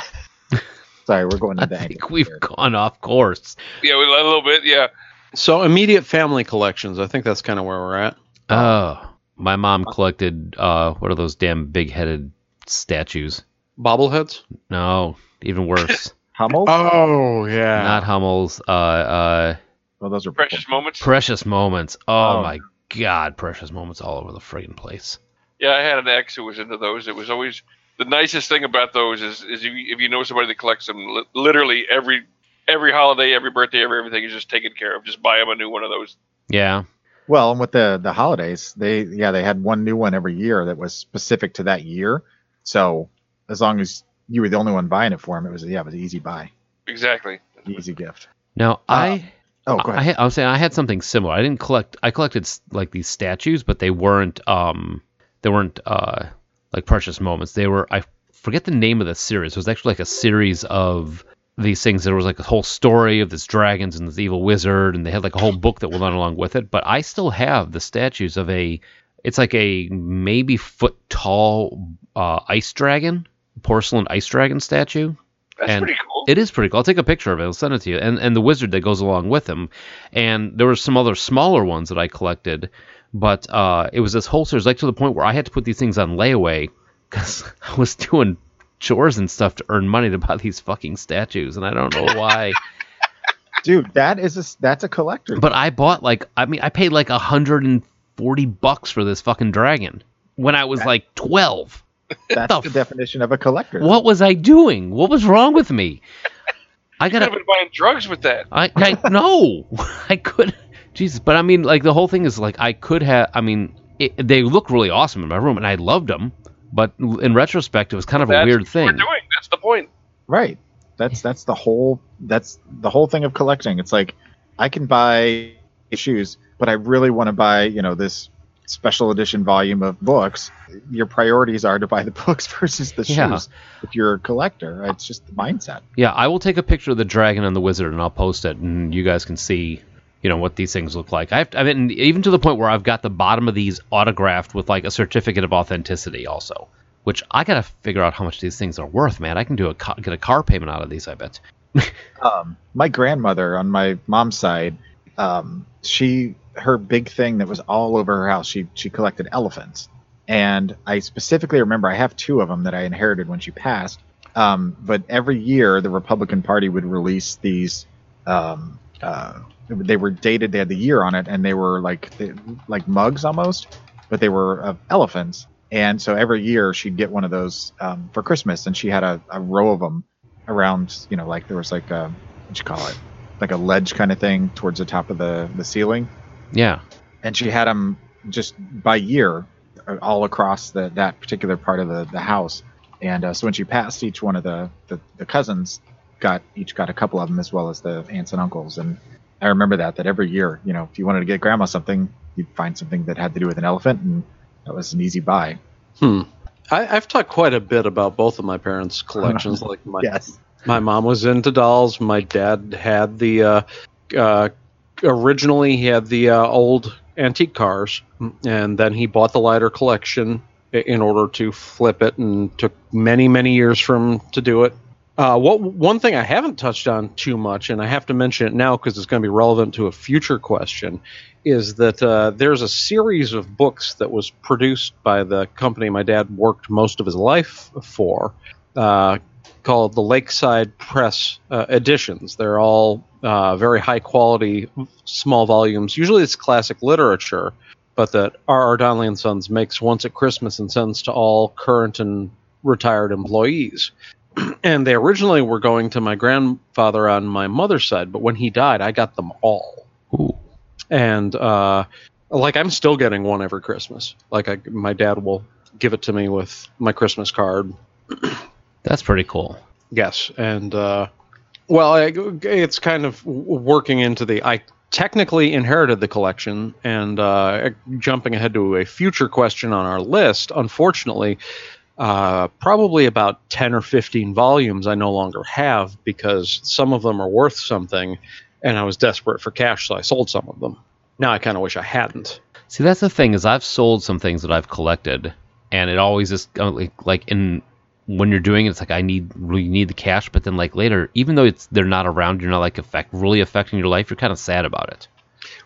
Sorry, we're going
I
into
think we've
here.
gone off course.
Yeah, we- a little bit. Yeah,
So immediate family collections. I think that's kind of where we're at.
Oh, my mom collected uh, what are those damn big-headed statues?
Bobbleheads.
No, even worse. [LAUGHS]
Hummel.
Oh yeah.
Not Hummels. Uh, uh,
well, those are
precious moments.
Precious Moments. Oh,
Oh.
my God, Precious Moments all over the friggin' place.
Yeah, I had an ex who was into those. It was always the nicest thing about those is is if you, if you know somebody that collects them, li- literally every every holiday, every birthday, every everything is just taken care of. Just buy them a new one of those.
Yeah,
Well, and with the the holidays, they yeah they had one new one every year that was specific to that year. So as long as you were the only one buying it for him, it was yeah it was an easy buy,
Exactly.
easy gift.
Now I.
Oh, go
I,
ahead.
had- I was saying I had something similar. I didn't collect. I collected like these statues, but they weren't. Um, they weren't uh like precious moments. They were. I forget the name of the series. It was actually like a series of these things. There was like a whole story of this dragons and this evil wizard, and they had like a whole book that went along with it. But I still have the statues of a. It's like a maybe foot tall uh, ice dragon, porcelain ice dragon statue.
That's
And
pretty cool.
It is pretty cool. I'll take a picture of it. I'll send it to you. And and the wizard that goes along with him. And there were some other smaller ones that I collected, but uh, it was this whole series, like to the point where I had to put these things on layaway because [LAUGHS] I was doing chores and stuff to earn money to buy these fucking statues, and I don't know why. [LAUGHS]
Dude, that is a that's a collector.
but I bought like I mean I paid like a hundred and forty bucks for this fucking dragon when I was like twelve. [LAUGHS]
that's
the
the
f-
definition of a collector.
What was I doing? What was wrong with me? [LAUGHS] I gotta
have been buying drugs with that.
I, I [LAUGHS] no, I could. Jesus, but I mean, like the whole thing is like I could have. I mean, it, they look really awesome in my room, and I loved them. But in retrospect, it was kind of a weird
what We're
thing.
doing. That's the point.
Right. That's that's the whole that's the whole thing of collecting. It's like I can buy shoes, but I really want to buy, you know, this special edition volume of books. Your priorities are to buy the [LAUGHS] books versus the shoes.
Yeah.
If you're a collector, it's just the mindset.
Yeah, I will take a picture of the dragon and the wizard and I'll post it, and you guys can see, you know, what these things look like. I've, I mean, even to the point where I've got the bottom of these autographed with like a certificate of authenticity, also. Which I gotta figure out how much these things are worth, man. I can do a get a car payment out of these, I bet. [LAUGHS]
um, my grandmother on my mom's side, um, she her big thing that was all over her house. She she collected elephants, and I specifically remember I have two of them that I inherited when she passed. Um, but every year the Republican Party would release these. Um, uh, they were dated. They had the year on it, and they were like they, like mugs almost, but they were of elephants. And so every year she'd get one of those um, for Christmas, and she had a, a row of them around. You know, like there was like a what you call it, like a ledge kind of thing towards the top of the the ceiling,
Yeah.
and she had them just by year uh, all across the that particular part of the the house. And uh, so when she passed, each one of the, the the cousins got each got a couple of them as well as the aunts and uncles. And I remember that that every year, you know, if you wanted to get grandma something, you'd find something that had to do with an elephant, and that was an easy buy.
Hmm. I, I've talked quite a bit about both of my parents' [LAUGHS] collections. like my
Yes.
my mom was into dolls. My dad had the uh, uh, originally he had the uh, old antique cars, and then he bought the lighter collection in order to flip it, and took many many years for him to do it. Uh, what one thing I haven't touched on too much, and I have to mention it now because it's going to be relevant to a future question, is that uh, there's a series of books that was produced by the company my dad worked most of his life for, uh, called the Lakeside Press uh, editions. They're all uh, very high quality, small volumes. Usually it's classic literature, but that R.R. Donnelley and Sons makes once at Christmas and sends to all current and retired employees. [CLEARS THROAT] and they originally were going to my grandfather on my mother's side, but when he died, I got them all
Ooh.
and uh, like I'm still getting one every Christmas. Like I, my dad will give it to me with my Christmas card. [CLEARS THROAT]
That's pretty cool.
Yes, and uh, well, it's kind of working into the. I technically inherited the collection, and uh, jumping ahead to a future question on our list. Unfortunately, uh, probably about ten or fifteen volumes I no longer have because some of them are worth something, and I was desperate for cash, so I sold some of them. Now I kind of wish I hadn't.
See, that's the thing is I've sold some things that I've collected, and it always is uh, like in when you're doing it, it's like I need really need the cash, but then like later, even though it's they're not around, you're not like affect really affecting your life. You're kind of sad about it.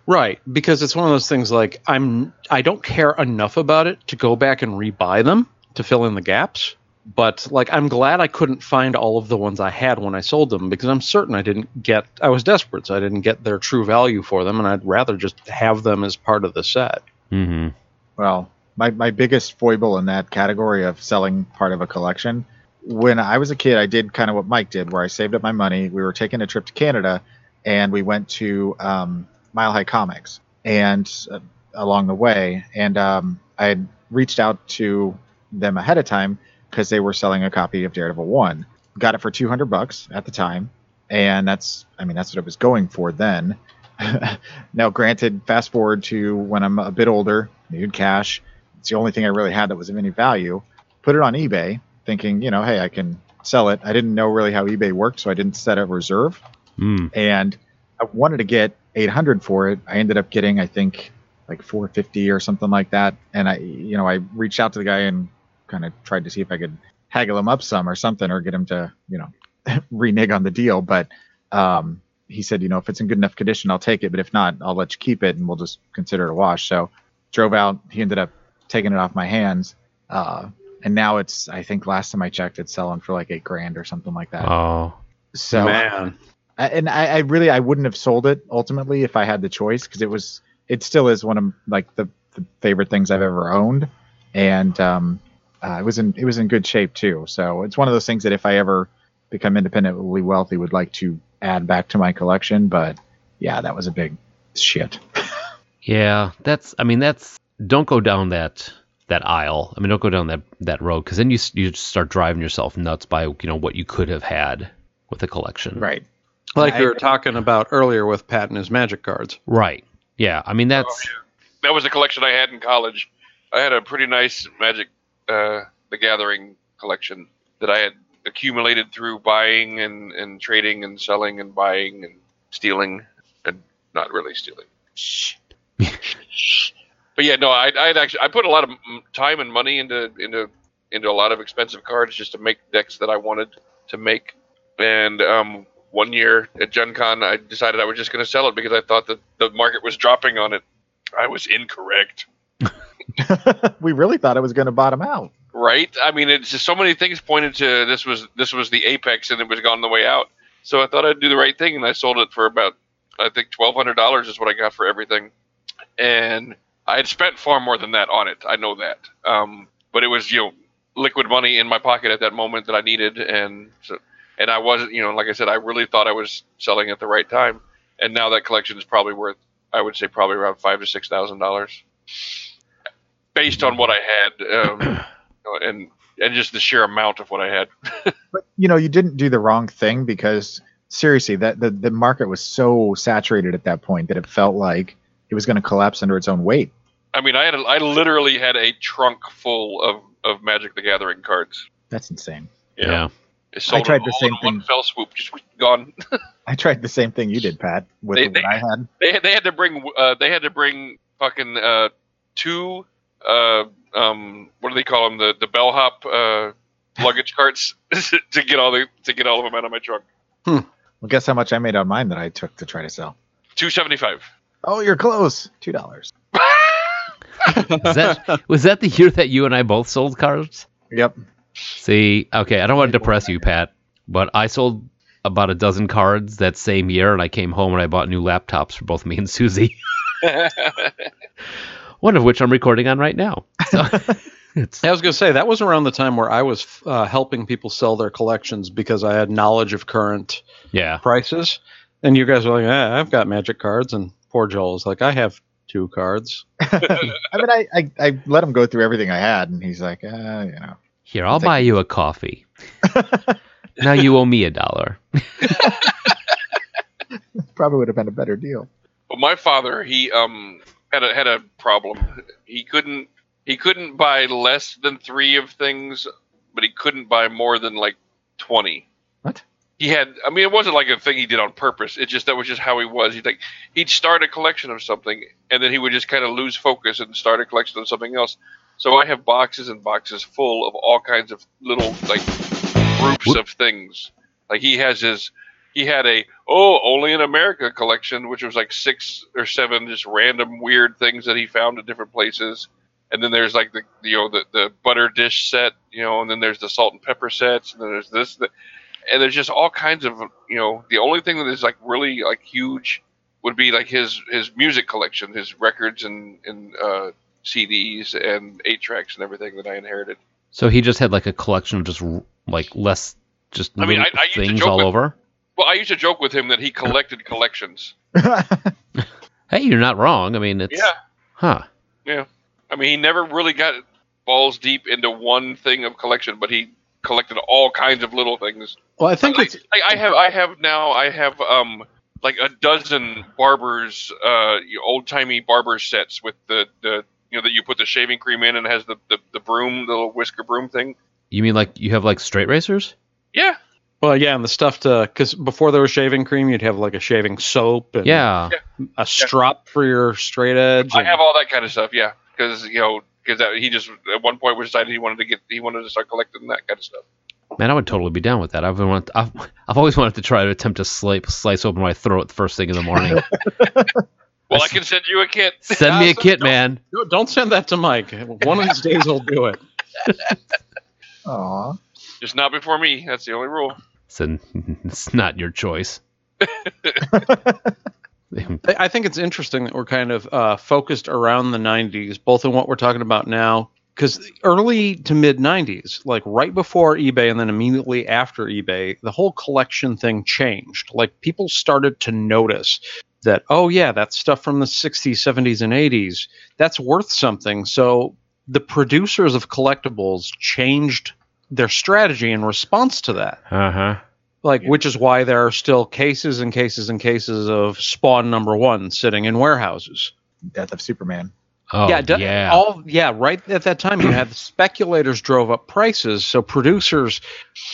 Right, because it's one of those things like I'm I don't care enough about it to go back and rebuy them to fill in the gaps. But like I'm glad I couldn't find all of the ones I had when I sold them because I'm certain I didn't get I was desperate, so I didn't get their true value for them and I'd rather just have them as part of the set.
Mm-hmm.
Well, my, my biggest foible in that category of selling part of a collection, when I was a kid, I did kind of what Mike did, where I saved up my money. We were taking a trip to Canada, and we went to um, Mile High Comics, and uh, along the way, and um, I had reached out to them ahead of time because they were selling a copy of Daredevil One. Got it for two hundred bucks at the time, and that's I mean that's what it was going for then. [LAUGHS] now, granted, fast forward to when I'm a bit older, needed cash. It's the only thing I really had that was of any value. Put it on eBay, thinking, you know, hey, I can sell it. I didn't know really how eBay worked, so I didn't set a reserve.
Mm.
And I wanted to get 800 for it. I ended up getting, I think, like 450 or something like that. And I, you know, I reached out to the guy and kind of tried to see if I could haggle him up some or something, or get him to, you know, [LAUGHS] renege on the deal. But um, he said, you know, if it's in good enough condition, I'll take it. But if not, I'll let you keep it, and we'll just consider it a wash. So drove out. He ended up taking it off my hands. Uh, and now it's, I think last time I checked, it's selling for like eight grand or something like that.
Oh,
so,
Man,
I- and I, I really, I wouldn't have sold it ultimately if I had the choice because it was, it still is one of like the, the favorite things I've ever owned, and um, uh, it was in, it was in good shape too. So it's one of those things that if I ever become independently wealthy, would like to add back to my collection. But yeah, that was a big shit. [LAUGHS]
yeah. That's. I mean, that's. Don't go down that that aisle. I mean, don't go down that that road because then you you start driving yourself nuts by you know what you could have had with a collection.
Right.
Like
I-
we were talking about earlier with Pat and his magic cards.
Right. Yeah. I mean, that's
that was a collection I had in college. I had a pretty nice Magic uh, the Gathering collection that I had accumulated through buying and, and trading and selling and buying and stealing and not really stealing. [LAUGHS] [LAUGHS] but yeah, no, I I actually I put a lot of time and money into into into a lot of expensive cards just to make decks that I wanted to make. And um, one year at Gen Con, I decided I was just going to sell it because I thought that the market was dropping on it. I was incorrect. [LAUGHS]
we really thought it was going to bottom out.
right? I mean, it's just so many things pointed to this was this was the apex and it was on the way out. So I thought I'd do the right thing, and I sold it for about I think twelve hundred dollars is what I got for everything, and I had spent far more than that on it. I know that, um, but it was you know liquid money in my pocket at that moment that I needed, and so and I wasn't you know like I said I really thought I was selling at the right time, and now that collection is probably worth I would say probably around five to six thousand dollars, based on what I had. Um, [CLEARS THROAT] and and just the sheer amount of what I had. [LAUGHS]
But you know, you didn't do the wrong thing because seriously, that the, the market was so saturated at that point that it felt like it was going to collapse under its own weight.
I mean, I had a, I literally had a trunk full of, of Magic the Gathering cards.
That's insane.
yeah.
It sold
tried
them
the
all
same
in one
thing.
fell swoop, just gone. [LAUGHS]
I tried the same thing you did, Pat, with
They-
what
they-
I had.
they had, they had to bring uh, they had to bring fucking uh, two uh, um what do they call them the the bellhop uh, luggage carts [LAUGHS] to get all the to get all of them out of my trunk.
Well, guess how much I made on mine that I took to try to sell.
Two seventy five.
Oh, you're close. Two dollars. [LAUGHS]
Was that the year that you and I both sold cards?
Yep.
See, okay, I don't want to depress you, Pat, but I sold about a dozen cards that same year, and I came home and I bought new laptops for both me and Susie. [LAUGHS] One of which I'm recording on right now. So [LAUGHS] it's
I was going to say that was around the time where I was uh, helping people sell their collections because I had knowledge of current
yeah,
prices, and you guys were like, ah, "I've got magic cards," and poor Joel's like, "I have two cards." [LAUGHS]
I mean, I, I, I let him go through everything I had, and he's like, uh, you know.
here I'll
Thank
buy you a coffee. [LAUGHS] now you owe me a dollar. [LAUGHS]
Probably would have been a better deal.
Well, my father, he um had a had a problem. He couldn't he couldn't buy less than three of things, but he couldn't buy more than like twenty. He had. I mean, it wasn't like a thing he did on purpose. It just that was just how he was. He'd like he'd start a collection of something, and then he would just kind of lose focus and start a collection of something else. So I have boxes and boxes full of all kinds of little like groups
Whoop.
of things. Like he has his he had a oh only in America collection, which was like six or seven just random weird things that he found in different places. And then there's like the you know the the butter dish set, you know, and then there's the salt and pepper sets, and then there's this, the, and there's just all kinds of you know. The only thing that is like really like huge would be like his his music collection, his records and and uh, CDs and eight tracks and everything that I inherited.
So he just had like a collection of just like less, just
I mean, I- I used to
things
joke
all
with-
over.
Well, I used to joke with him that he collected collections. [LAUGHS]
Hey, you're not wrong. I mean, it's
Yeah.
huh.
Yeah i mean, he never really got balls deep into one thing of collection, but he collected all kinds of little things.
Well, I think
like,
it's
like I have, I have now, I have um like a dozen barbers, uh, old timey barber sets with the the you know that you put the shaving cream in and it has the the, the broom, the little whisker broom thing.
You mean like you have like straight racers?
Yeah,
well, yeah, and the stuff to because before there was shaving cream, you'd have like a shaving soap and
Yeah.
a strop for your straight edge.
I
and-
have all that kind of stuff. Yeah, because you know because he just at one point decided he wanted to get he wanted to start collecting that kind of stuff.
Man, I would totally be down with that. I've been want, I've, I've always wanted to try to attempt to slice slice open my throat the first thing in the morning. [LAUGHS]
Well,
I
I can send you a kit. [LAUGHS]
Send me a [LAUGHS] kit,
don't-
man.
Don't send that to Mike. One of these days he'll do it.
Aw.
Just not before me. That's the only rule.
So it's not your choice.
I think it's interesting that we're kind of uh, focused around the 90s, both in what we're talking about now, because early to mid 90s, like right before eBay and then immediately after eBay, the whole collection thing changed. Like people started to notice that, oh, yeah, that stuff from the 60s, 70s, and 80s, that's worth something. So the producers of collectibles changed their strategy in response to that.
Uh huh.
Like,
Yeah.
which is why there are still cases and cases and cases of Spawn number one sitting in warehouses.
Death of Superman.
Oh,
yeah, d-
yeah.
all yeah. Right at that time, you had speculators drove up prices, so producers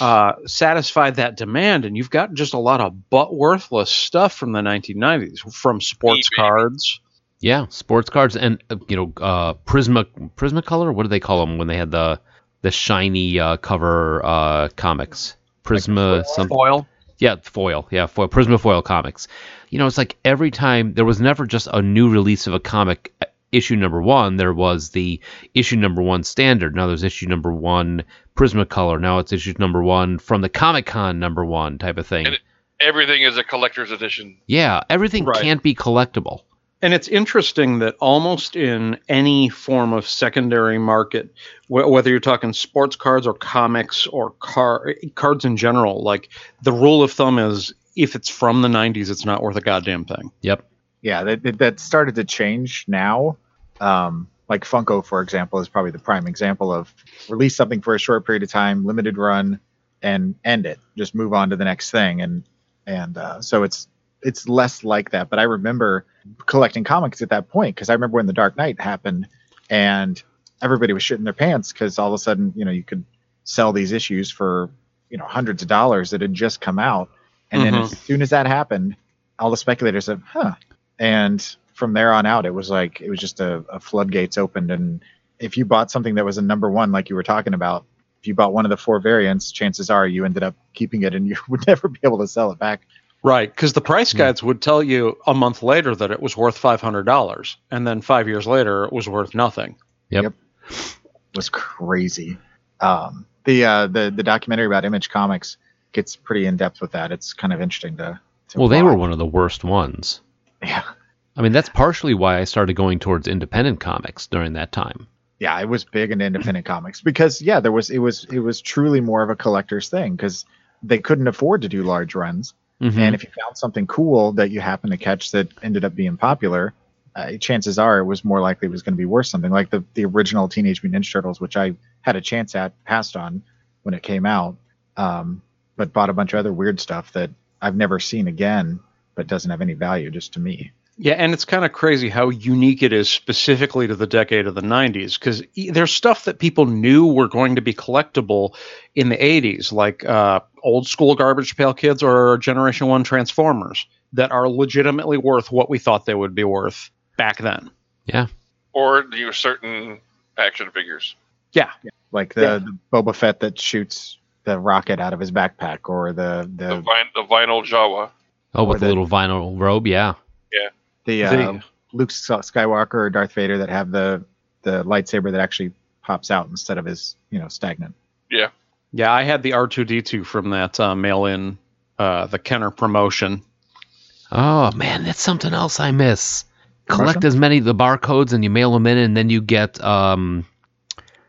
uh, satisfied that demand, and you've got just a lot of butt worthless stuff from the 1990s, from sports
eBay.
cards.
Yeah, sports cards and uh, you know, uh, Prisma Prismacolor. What do they call them when they had the the shiny uh, cover uh, comics? Prisma something.
Foil.
Yeah, foil. Yeah, foil. Prisma foil comics. You know, it's like every time there was never just a new release of a comic uh, issue number one. There was the issue number one standard. Now there's issue number one Prismacolor. Now it's issue number one from the Comic Con number one type of thing.
And Everything is a collector's edition.
yeah, everything
Right.
can't be collectible.
And it's interesting that almost in any form of secondary market, wh- whether you're talking sports cards or comics or car cards in general, like the rule of thumb is if it's from the 90s, it's not worth a goddamn thing.
Yep.
Yeah, that, that- that started to change now. Um, like Funko, for example, is probably the prime example of release something for a short period of time, limited run, and end it. Just move on to the next thing, and and uh, so it's it's less like that. But I remember collecting comics at that point because I remember when the Dark Knight happened, and everybody was shitting their pants because all of a sudden, you know, you could sell these issues for you know hundreds of dollars that had just come out, and then
Mhm.
as soon as that happened, all the speculators said, "Huh." And from there on out, it was like it was just a, a floodgates opened. And if you bought something that was a number one, like you were talking about, if you bought one of the four variants, chances are you ended up keeping it, and you [LAUGHS] would never be able to sell it back.
Right, because the price guides would tell you a month later that it was worth $500, and then five years later it was worth nothing.
Yep.
Yep. It was crazy. Um, the uh, the the documentary about Image Comics gets pretty in depth with that. It's kind of interesting to. to
Well, they were one of the worst ones.
Yeah,
I mean, that's partially why I started going towards independent comics during that time.
yeah, it was big in independent [LAUGHS] comics because yeah, there was it was it was truly more of a collector's thing because they couldn't afford to do large runs.
Mhm.
And if you found something cool that you happened to catch that ended up being popular, uh, chances are it was more likely it was going to be worth something. Like the the original Teenage Mutant Ninja Turtles, which I had a chance at, passed on when it came out, um, but bought a bunch of other weird stuff that I've never seen again, but doesn't have any value just to me.
Yeah, and it's kind of crazy how unique it is specifically to the decade of the 90s because there's stuff that people knew were going to be collectible in the 80s, like uh, old school Garbage Pail Kids or Generation 1 Transformers, that are legitimately worth what we thought they would be worth back then. Yeah.
Or you know, certain action figures.
Yeah.
Like the,
Yeah.
the Boba Fett that shoots the rocket out of his backpack, or the
The,
the
vin- the vinyl Jawa.
oh, with the
the-
little vinyl robe, yeah. yeah.
The, uh,
The-
Luke Skywalker or Darth Vader that have the the lightsaber that actually pops out instead of his you know stagnant.
Yeah, Yeah, I had the R2D2 from that uh, mail in, uh, the Kenner promotion.
Oh man, that's something else I miss. Collect
Promotion?
as many of the barcodes and you mail them in, and then you get um,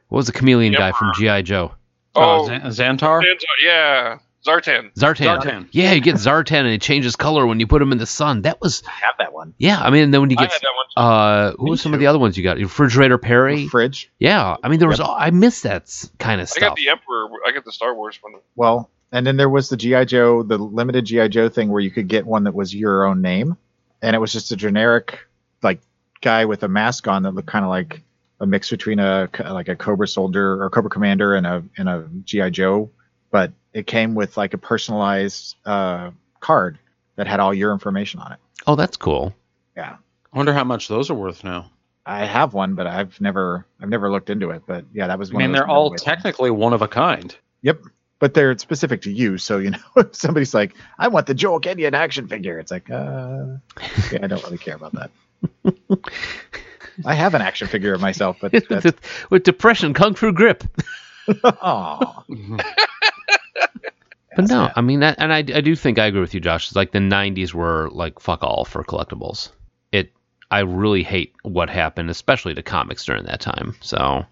what was the chameleon
Yep.
guy from GI Joe?
Oh, Zan- Xantar?
Zantar- yeah, Zartan.
Zartan.
Zartan.
Yeah, you get Zartan, and it changes color when you put him in the sun. That was
I have that one.
yeah. I mean, and then when you
I
get
had that one. Too.
uh, who
Me
was some of the other ones you got? Refrigerator Perry.
Fridge.
Yeah, I mean there was
Yep.
all, I miss that kind of stuff.
I got the Emperor. I got the Star Wars one.
Well, and then there was the GI Joe, the limited GI Joe thing where you could get one that was your own name, and it was just a generic like guy with a mask on that looked kind of like a mix between a like a Cobra soldier or Cobra commander and a and a GI Joe, but it came with like a personalized uh, card that had all your information on it.
Oh, that's cool.
Yeah.
I wonder how much those are worth now.
I have one, but I've never I've never looked into it. But yeah, that was One I
mean,
of those
they're all
memories.
technically one of a kind.
Yep. But they're specific to you, so you [LAUGHS] know if somebody's like, "I want the Joel Kenyon action figure," it's like, uh, yeah, I don't really care about that. [LAUGHS] I have an action figure of myself, but [LAUGHS] that's,
with, with depression, kung fu grip.
aw.
But no,
sad.
I mean, that, and I, I do think I agree with you, Josh. It's like the '90s were like fuck all for collectibles. It, I really hate what happened, especially to comics during that time. So,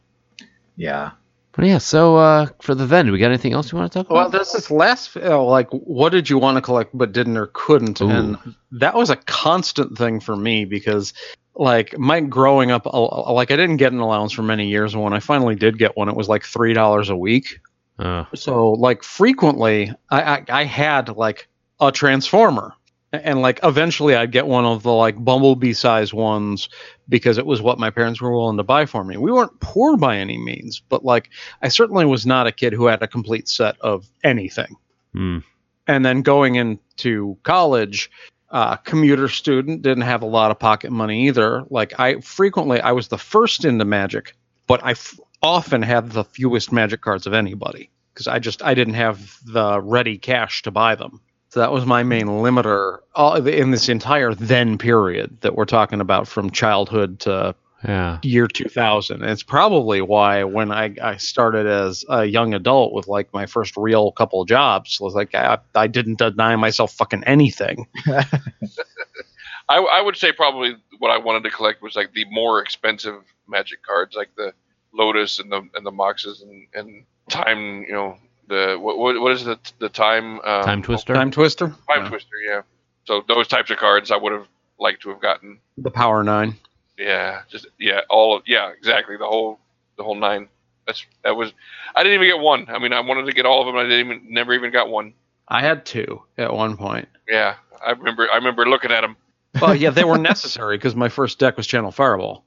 yeah,
but yeah. So uh, for the then, do we got anything else you want to talk
Well,
about?
there's this is last, uh, like, what did you want to collect but didn't or couldn't?
Ooh.
And that was a constant thing for me because, like, my growing up, like, I didn't get an allowance for many years. And when I finally did get one, it was like $3 a week.
Uh,
So like frequently, I, I I had like a transformer, and like eventually I'd get one of the like bumblebee size ones because it was what my parents were willing to buy for me. We weren't poor by any means, but like I certainly was not a kid who had a complete set of anything.
hmm.
And then going into college, uh, commuter student didn't have a lot of pocket money either. Like I frequently I was the first into Magic, but I f- often had the fewest Magic cards of anybody because I just I didn't have the ready cash to buy them. So that was my main limiter all, in this entire then period that we're talking about from childhood to
Yeah.
year 2000. And it's probably why when I, I started as a young adult with like my first real couple of jobs, was like I, I didn't deny myself fucking anything. [LAUGHS]
I, I would say probably what I wanted to collect was like the more expensive magic cards, like the Lotus and the and the Moxes and, and time. You know the what what, what is the the time um,
Time Twister.
Time Twister,
Time
Yeah.
Twister, yeah. So those types of cards I would have liked to have gotten.
the Power Nine.
Yeah, just yeah, all of yeah, exactly the whole the whole nine. That's that was. I didn't even get one. I mean, I wanted to get all of them. I didn't even never even got one.
I had two at one point.
Yeah, I remember. I remember looking at them.
Well, yeah, they were [LAUGHS] necessary because my first deck was Channel Fireball.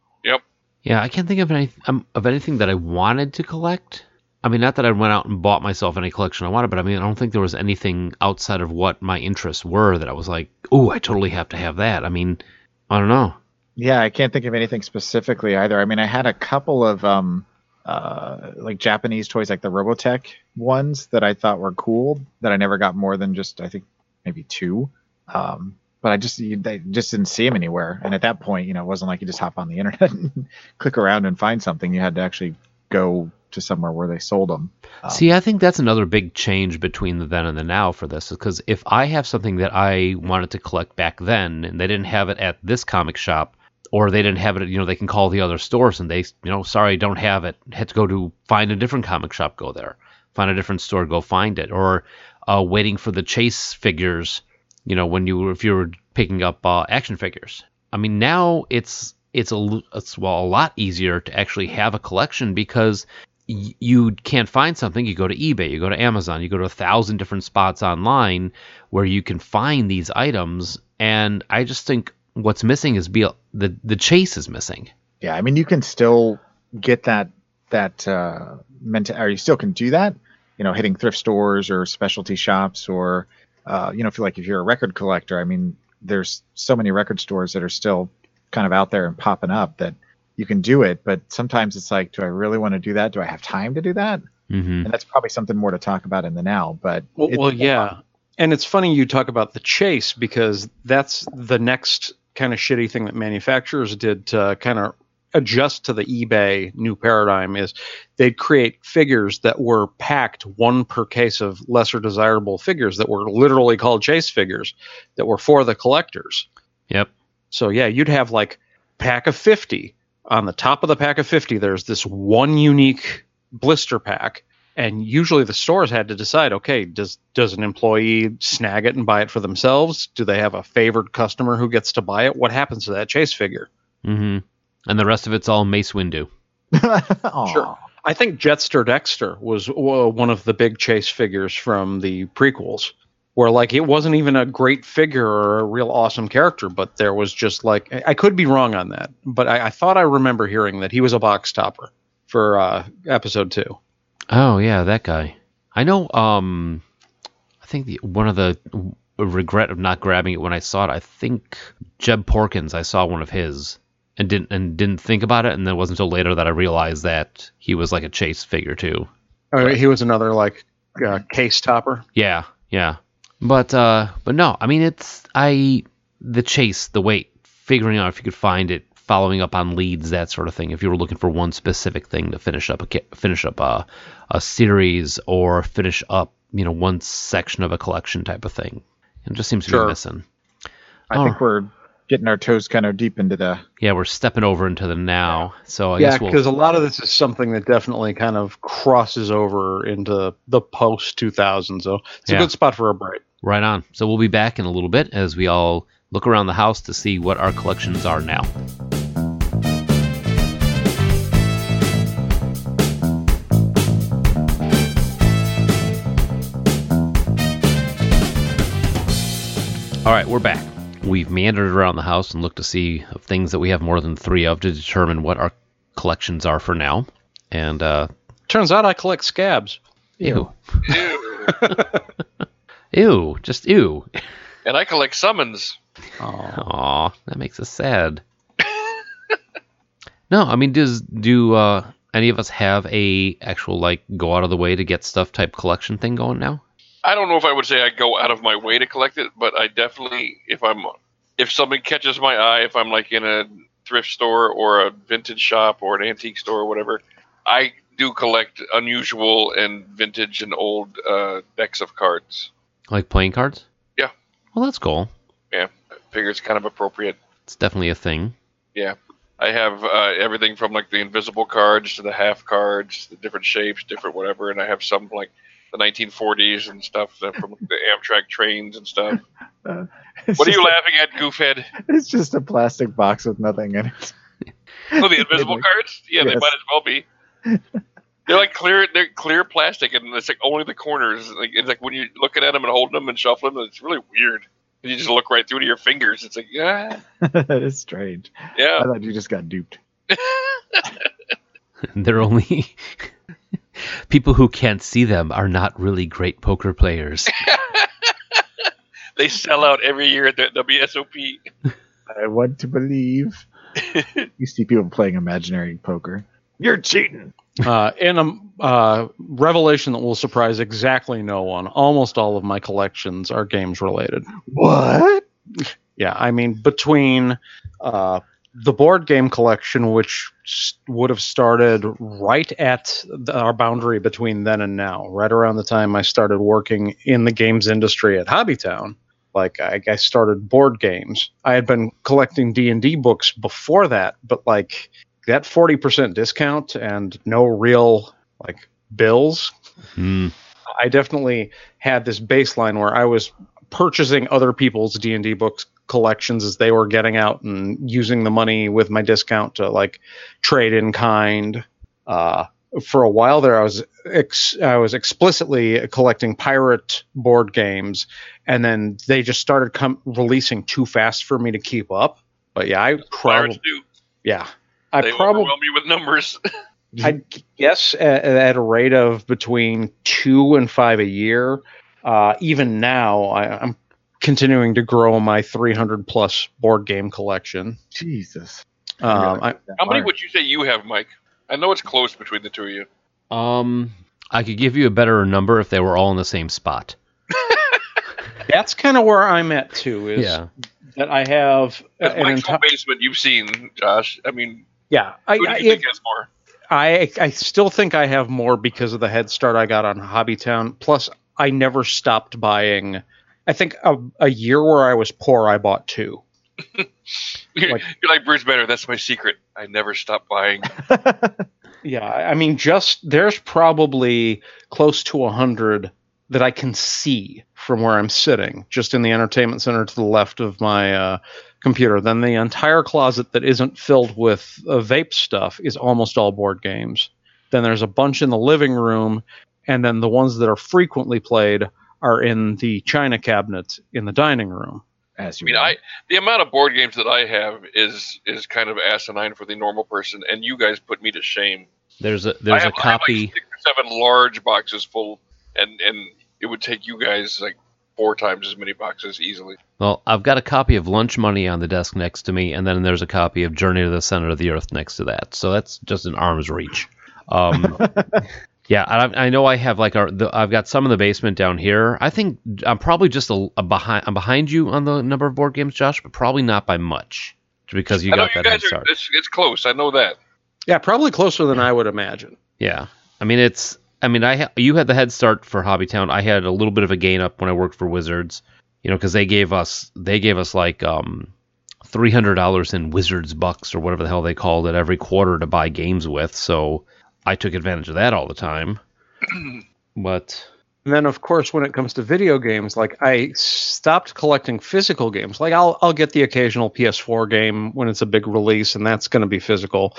Yeah, I can't think of any um, of anything that I wanted to collect. I mean, not that I went out and bought myself any collection I wanted, but I mean, I don't think there was anything outside of what my interests were that I was like, "Oh, I totally have to have that." I mean, I don't know.
Yeah, I can't think of anything specifically either. I mean, I had a couple of um, uh, like Japanese toys, like the Robotech ones that I thought were cool. That I never got more than just I think maybe two. Um, but I just you, just didn't see them anywhere. And at that point, you know, it wasn't like you just hop on the internet [LAUGHS] and click around and find something. You had to actually go to somewhere where they sold them. Um,
See, I think that's another big change between the then and the now for this, because if I have something that I wanted to collect back then, and they didn't have it at this comic shop, or they didn't have it, you know, they can call the other stores and they, you know, sorry, don't have it. Had to go to find a different comic shop, go there, find a different store, go find it, or uh, waiting for the chase figures, you know, when you if you were picking up uh, action figures. I mean, now it's it's a it's well a lot easier to actually have a collection because you can't find something, you go to eBay, you go to Amazon, you go to a thousand different spots online where you can find these items. And I just think what's missing is be the the chase is missing.
Yeah, I mean, you can still get that that uh, meant, or you still can do that. You know, hitting thrift stores or specialty shops, or uh, you know, feel like if you're a record collector, I mean, there's so many record stores that are still kind of out there and popping up that you can do it. But sometimes it's like, do I really want to do that? Do I have time to do that?
hmm
And that's probably something more to talk about in the now. But
Well,
it-
well, yeah. And it's funny you talk about the chase because that's the next kind of shitty thing that manufacturers did to kind of adjust to the eBay new paradigm is they'd create figures that were packed one per case of lesser desirable figures that were literally called chase figures that were for the collectors.
Yep.
So yeah, you'd have like pack of 50. On the top of the pack of 50 there's this one unique blister pack and usually the stores had to decide okay does does an employee snag it and buy it for themselves do they have a favored customer who gets to buy it what happens to that chase figure
hmm And the rest of it's all Mace Windu. [LAUGHS]
Sure. i think jetster dexter was uh, one of the big chase figures from the prequels where like it wasn't even a great figure or a real awesome character but there was just like i I could be wrong on that but i, I thought i remember hearing that he was a box topper for uh, episode two
Oh yeah, that guy. I know. Um, I think the one of the regret of not grabbing it when I saw it. I think Jek Porkins. I saw one of his and didn't and didn't think about it, and then it wasn't until later that I realized that he was like a chase figure too.
Uh, he was another like uh, case topper
Yeah, yeah. But uh, but no, I mean it's I the chase, the wait, figuring out if you could find it, following up on leads, that sort of thing. If you were looking for one specific thing to finish up a finish up a a series or finish up, you know, one section of a collection type of thing, it just seems to
Sure.
be missing.
I think we're getting our toes kind of deep into the
yeah we're stepping over into the now. So I
yeah
because we'll...
a lot of this is something that definitely kind of crosses over into the post 2000 so it's
yeah.
a good spot for a break.
Right on. So we'll be back in a little bit as we all look around the house to see what our collections are now. All right we're back. We've meandered around the house and looked to see of things that we have more than three of to determine what our collections are for now. And uh,
Turns out I collect scabs.
ew,
Ew. [LAUGHS]
ew, just ew.
and I collect summons.
Oh.
Aw, that makes us sad. [LAUGHS] no, I mean, does do uh, any of us have a actual like go out of the way to get stuff type collection thing going now?
I don't know if I would say I go out of my way to collect it, but I definitely, if I'm, if something catches my eye, if I'm like in a thrift store or a vintage shop or an antique store or whatever, I do collect unusual and vintage and old uh, decks of cards.
Like playing cards?
Yeah.
Well, that's cool.
Yeah, I figure it's kind of appropriate.
It's definitely a thing.
Yeah. I have uh, everything from like the invisible cards to the half cards, the different shapes, different whatever, and I have some like the 1940s and stuff that from the Amtrak trains and stuff. [LAUGHS]
Uh,
What are you
a-
laughing at, Goofhead?
It's just a plastic box with nothing in it.
Oh, the invisible [LAUGHS] cards? Yeah, they might as well be. They're like clear. They're clear plastic, and it's like only the corners. Like it's like when you're looking at them and holding them and shuffling them, it's really weird. And you just look right through to your fingers. It's like, yeah, [LAUGHS]
that is strange.
Yeah, I
thought you just got duped.
They're only people who can't see them are not really great poker players. [LAUGHS]
they sell out every year at the WSOP.
I want to believe. [LAUGHS] you see people playing imaginary poker. You're cheating.
Uh, and a uh, revelation that will surprise exactly no one. Almost all of my collections are games related.
What?
Yeah, I mean between uh, the board game collection, which would have started right at the, our boundary between then and now, right around the time I started working in the games industry at Hobbytown. Like I, I started board games. I had been collecting D and D books before that, but like that forty percent discount and no real like bills
Hmm.
I definitely had this baseline where I was purchasing other people's D and D books collections as they were getting out and using the money with my discount to like trade in kind. Uh, for a while there, I was ex- I was explicitly collecting pirate board games, and then they just started com- releasing too fast for me to keep up. But yeah, I probably
do.
yeah, I
They
probably
overwhelm you with numbers. [LAUGHS]
I guess at, at a rate of between two and five a year. Uh, even now, I, I'm continuing to grow my 300 plus board game collection.
Jesus.
Um, I,
How many would you say you have, Mike? I know it's close between the two of you.
Um, I could give you a better number if they were all in the same spot. [LAUGHS]
that's kind of where I'm at too. Is
Yeah.
that I have
That's
an
Mike's
enti-
basement you've seen, Josh. I mean,
yeah. I,
who do
I,
you think
it-
has more?
I I still think I have more because of the head start I got on Hobbytown. Plus, I never stopped buying. I think a, a year where I was poor, I bought two. [LAUGHS]
You're
Like-
you're like Bruce Banner. That's my secret. I never stop buying. [LAUGHS]
Yeah, I I mean, just there's probably close to a hundred that I can see from where I'm sitting, just in the entertainment center to the left of my uh, computer. Then the entire closet that isn't filled with uh, vape stuff is almost all board games. Then there's a bunch in the living room, and then the ones that are frequently played are in the china cabinet in the dining room.
As
I
you
mean,
will.
I the amount of board games that I have is is kind of asinine for the normal person, and you guys put me to shame.
There's a there's
have,
a
I have
copy.
like six or seven large boxes full, and and it would take you guys like four times as many boxes easily.
Well, I've got a copy of Lunch Money on the desk next to me, and then there's a copy of Journey to the Center of the Earth next to that. So that's just an arm's reach. Um, [LAUGHS] yeah, I, I know I have like our. The, I've got some in the basement down here. I think I'm probably just a, a behind. I'm behind you on the number of board games, Josh, but probably not by much, because you
I know
got
you
that head
guys are.
start.
It's, it's close. I know that.
Yeah, probably closer than I would imagine.
Yeah, I mean it's. I mean, I ha- you had the head start for Hobbytown. I had a little bit of a gain up when I worked for Wizards, you know, because they gave us they gave us like um, three hundred dollars in Wizards bucks or whatever the hell they called it every quarter to buy games with. So I took advantage of that all the time. [CLEARS THROAT] but
And then, of course, when it comes to video games, like I stopped collecting physical games. Like I'll I'll get the occasional PS4 game when it's a big release, and that's going to be physical.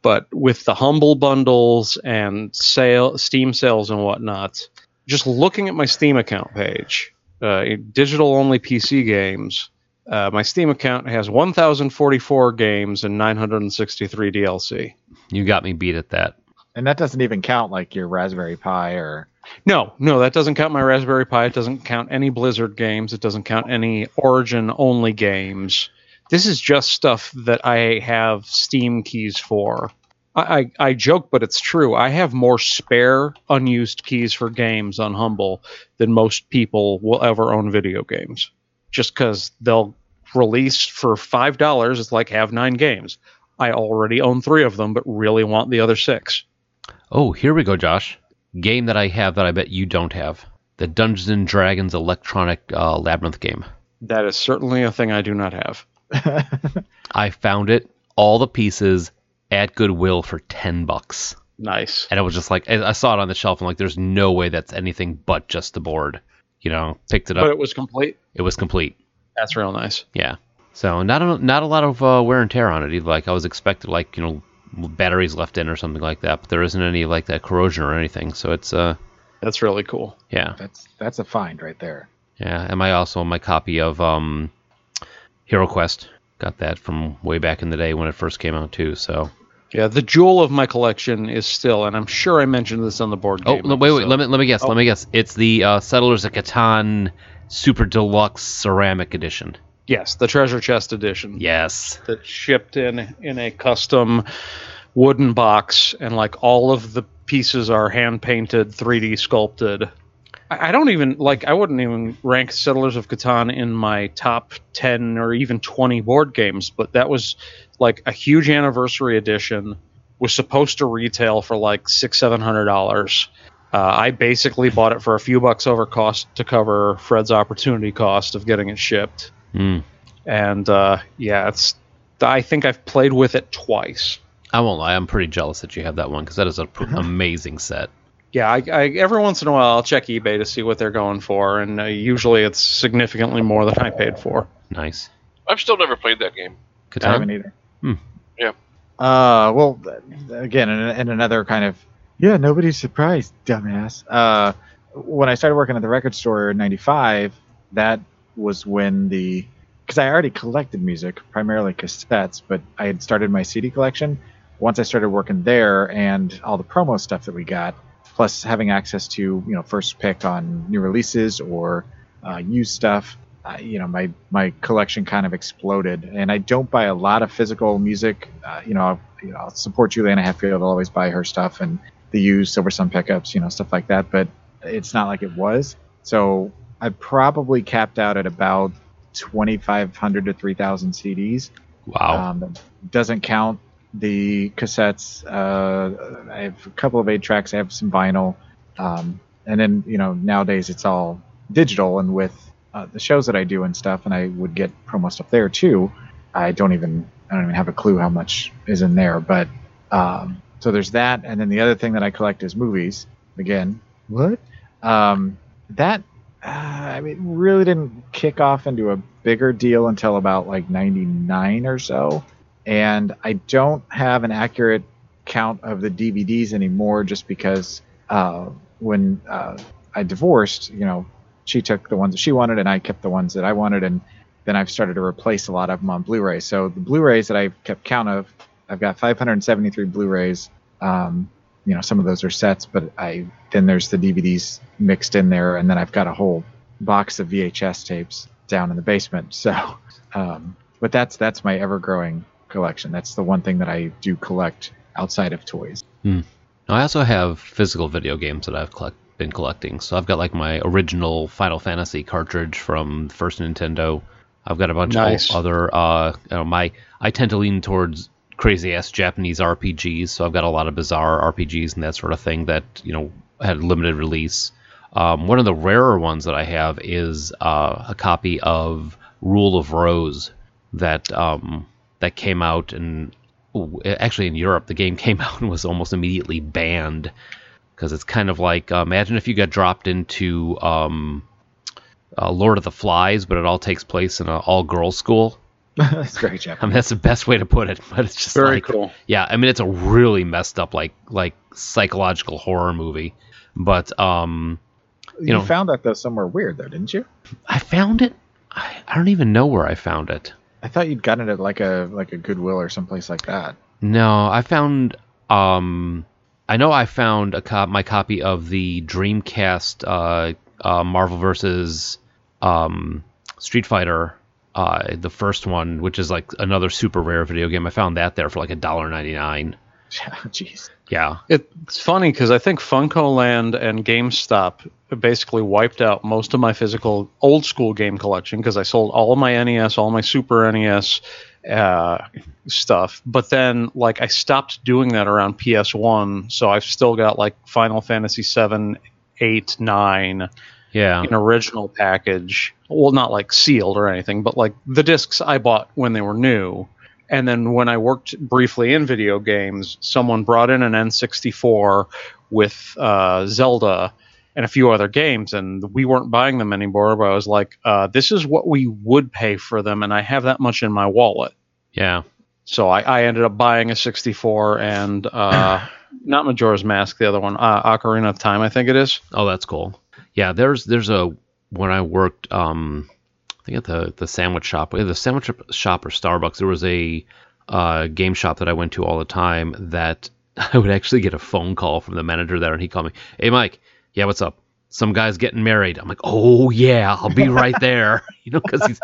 But with the humble bundles and sale, Steam sales and whatnot, just looking at my Steam account page, uh, digital only PC games, uh, my Steam account has 1,044 games and 963 DLC.
You got me beat at that.
And that doesn't even count like your Raspberry Pi or
No, no, that doesn't count my Raspberry Pi. It doesn't count any Blizzard games. It doesn't count any Origin only games. This is just stuff that I have Steam keys for. I, I, joke, but it's true. I have more spare unused keys for games on Humble than most people will ever own video games. Just because they'll release for five dollars, it's like have nine games. I already own three of them, but really want the other six.
Oh, here we go, Josh. Game that I have that I bet you don't have. The Dungeons and Dragons electronic uh, labyrinth game.
That is certainly a thing I do not have. [LAUGHS]
I found it, all the pieces at Goodwill for ten bucks,
Nice.
and I was just like I I saw it on the shelf. and like, there's no way that's anything but just the board. You know, picked it up.
But it was complete.
it was complete.
That's real nice.
Yeah. So not a, not a lot of uh, wear and tear on it either. Like I was expecting, like you know, batteries left in or something like that, but there isn't any like that corrosion or anything. So it's uh,
That's really cool.
yeah,
that's that's a find right there.
yeah. And I also my copy of um, Hero Quest got that from way back in the day when it first came out too. So
Yeah, the jewel of my collection is still, and I'm sure I mentioned this on the board
oh no, wait wait
episode.
let me let me guess
Oh.
let me guess it's the uh, Settlers of Catan Super Deluxe Ceramic Edition.
Yes, the treasure chest edition.
Yes.
that shipped in in a custom wooden box, and like all of the pieces are hand painted, 3D sculpted. I, I don't even like. I wouldn't even rank Settlers of Catan in my top 10 or even 20 board games, but that was like a huge anniversary edition. Was supposed to retail for like six, seven hundred dollars. Uh, I basically bought it for a few bucks over cost to cover Fred's opportunity cost of getting it shipped
Hmm.
and uh, yeah, it's. I think I've played with it twice.
I won't lie. I'm pretty jealous that you have that one because that is an [LAUGHS] amazing set.
Yeah, I, I every once in a while I'll check eBay to see what they're going for, and uh, usually it's significantly more than I paid for.
Nice.
I've still never played that game.
I haven't either.
Hmm.
Yeah.
Uh, well, again, in, in another kind of yeah, nobody's surprised, dumbass. Uh, when I started working at the record store in '95, that was when the because I already collected music, primarily cassettes, but I had started my CD collection. Once I started working there and all the promo stuff that we got, plus having access to you know first pick on new releases or uh, used stuff, uh, you know my my collection kind of exploded. And I don't buy a lot of physical music. Uh, you know, I'll, you know, I'll support Juliana Hatfield. I'll always buy her stuff and the used Silversun Pickups, you know, stuff like that. But it's not like it was. So I probably capped out at about 2,500 to 3,000 CDs.
Wow.
Um, doesn't count the cassettes. Uh, I have a couple of eight tracks. I have some vinyl, um, and then you know nowadays it's all digital. And with uh, the shows that I do and stuff, and I would get promo stuff there too. I don't even I don't even have a clue how much is in there. But um, so there's that, and then the other thing that I collect is movies. Again, what? Um, that uh, I mean, really didn't kick off into a bigger deal until about like 99 or so. And I don't have an accurate count of the DVDs anymore just because uh, when uh, I divorced, you know, she took the ones that she wanted and I kept the ones that I wanted. And then I've started to replace a lot of them on Blu ray. So the Blu rays that I've kept count of, I've got 573 Blu rays. Um, you know, some of those are sets, but I then there's the DVDs mixed in there, and then I've got a whole box of VHS tapes down in the basement. [LAUGHS] So, um, but that's that's my ever growing collection. That's the one thing that I do collect outside of toys.
Now, I also have physical video games that I've collect- been collecting. So I've got like my original Final Fantasy cartridge from the first Nintendo. I've got a bunch
Nice.
of other. Uh, you know, my I tend to lean towards crazy ass Japanese RPGs. So I've got a lot of bizarre RPGs and that sort of thing that you know had limited release. Um, one of the rarer ones that I have is uh, a copy of Rule of Rose that um, that came out and actually in Europe the game [LAUGHS] came out and was almost immediately banned because it's kind of like uh, imagine if you got dropped into um, uh, Lord of the Flies, but it all takes place in an all girls school. [LAUGHS]
that's very
I mean that's the best way to put it, but it's just
Very
like
cool.
yeah, I mean it's a really messed up like like psychological horror movie. But um
You,
know-
found that though somewhere weird though, didn't you?
I found it. I, I don't even know where I found it.
I thought you'd gotten it at like a like a Goodwill or someplace like that.
No, I found. Um, I know I found a cop my copy of the Dreamcast uh, uh, Marvel versus um, Street Fighter, uh, the first one, which is like another super rare video game. I found that there for like a dollar ninety nine. [LAUGHS]
Jeez.
Yeah,
It's funny because I think FuncoLand and GameStop basically wiped out most of my physical old school game collection because I sold all of my NES, all my Super NES uh, stuff. But then, like, I stopped doing that around PS1, so I've still got like Final Fantasy 7, 8, 9
yeah,
an original package. Well, not like sealed or anything, but like the discs I bought when they were new. And then when I worked briefly in video games, someone brought in an N64 with uh, Zelda and a few other games, and we weren't buying them anymore. But I was like, uh, "This is what we would pay for them, and I have that much in my wallet."
yeah.
So I, I ended up buying a 64 and uh, [CLEARS THROAT] not Majora's Mask, the other one, uh, Ocarina of Time, I think it is.
Oh, that's cool. Yeah, there's there's a when I worked um I think at the the sandwich shop, the sandwich shop or Starbucks, there was a uh, game shop that I went to all the time that [LAUGHS] I would actually get a phone call from the manager there and he called me, "Hey Mike, yeah, what's up? Some guy's getting married." I'm like, "Oh yeah, I'll be right [LAUGHS] there." [LAUGHS] you know, he's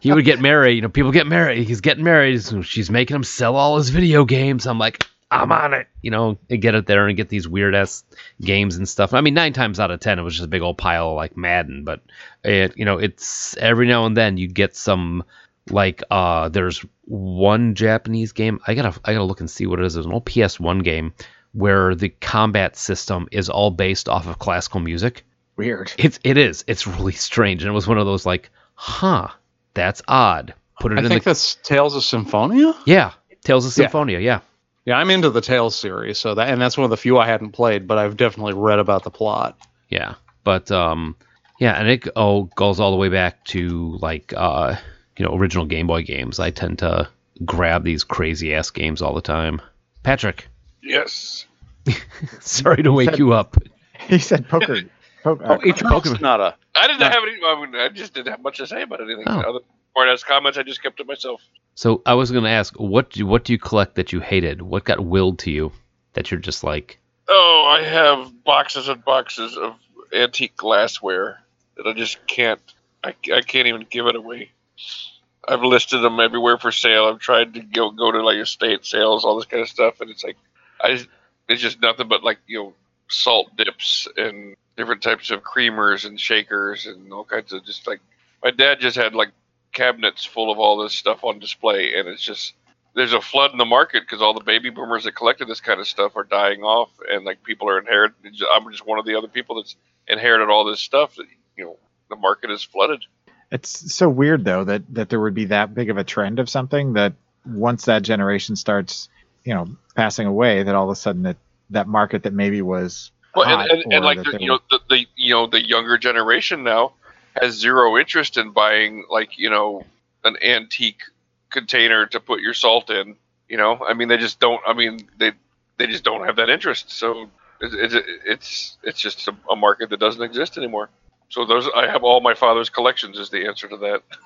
he would get married, you know, people get married, he's getting married, so she's making him sell all his video games. I'm like, I'm on it, you know, and get it there and get these weird ass games and stuff. I mean, nine times out of ten, it was just a big old pile of like Madden, but it, you know, it's every now and then you get some like uh there's one Japanese game. I gotta I gotta look and see what it is. There's an old PS1 game where the combat system is all based off of classical music.
Weird.
It's it is. It's really strange, and it was one of those like, huh, that's odd. Put it
I
in
think
the
that's Tales of Symphonia.
yeah. Tales of Symphonia, yeah.
Yeah, I'm into the Tales series, so that and that's one of the few I hadn't played, but I've definitely read about the plot.
Yeah, but um, yeah, and it oh goes all the way back to like uh, you know, original Game Boy games. I tend to grab these crazy ass games all the time. Patrick,
Yes. [LAUGHS]
sorry to wake you up. [LAUGHS]
He said poker. po- uh,
Oh, Eternal
Pokemon.
Sonata.
I didn't
No.
have any. I, mean, I just didn't have much to say about anything.
Oh.
Other comments, I just kept to myself.
So I was gonna ask, what do what do you collect that you hated? What got willed to you that you're just like,
Oh, I have boxes and boxes of antique glassware that I just can't. I, I can't even give it away. I've listed them everywhere for sale. I've tried to go go to like estate sales, all this kind of stuff, and it's like, I it's just nothing but like you know salt dips and different types of creamers and shakers and all kinds of just like. My dad just had like cabinets full of all this stuff on display, and it's just there's a flood in the market because all the baby boomers that collected this kind of stuff are dying off, and like people are inheriting. I'm just one of the other people that's inherited all this stuff. That you know, the market is flooded.
It's so weird though that that there would be that big of a trend of something that once that generation starts, you know, passing away, that all of a sudden that that market that maybe was
Well, and, and, and like the, you know the, the you know the younger generation now has zero interest in buying like you know an antique container to put your salt in. You know, I mean they just don't. I mean they they just don't have that interest. So it's it's it's, it's just a, a market that doesn't exist anymore. So those I have all my father's collections is the answer to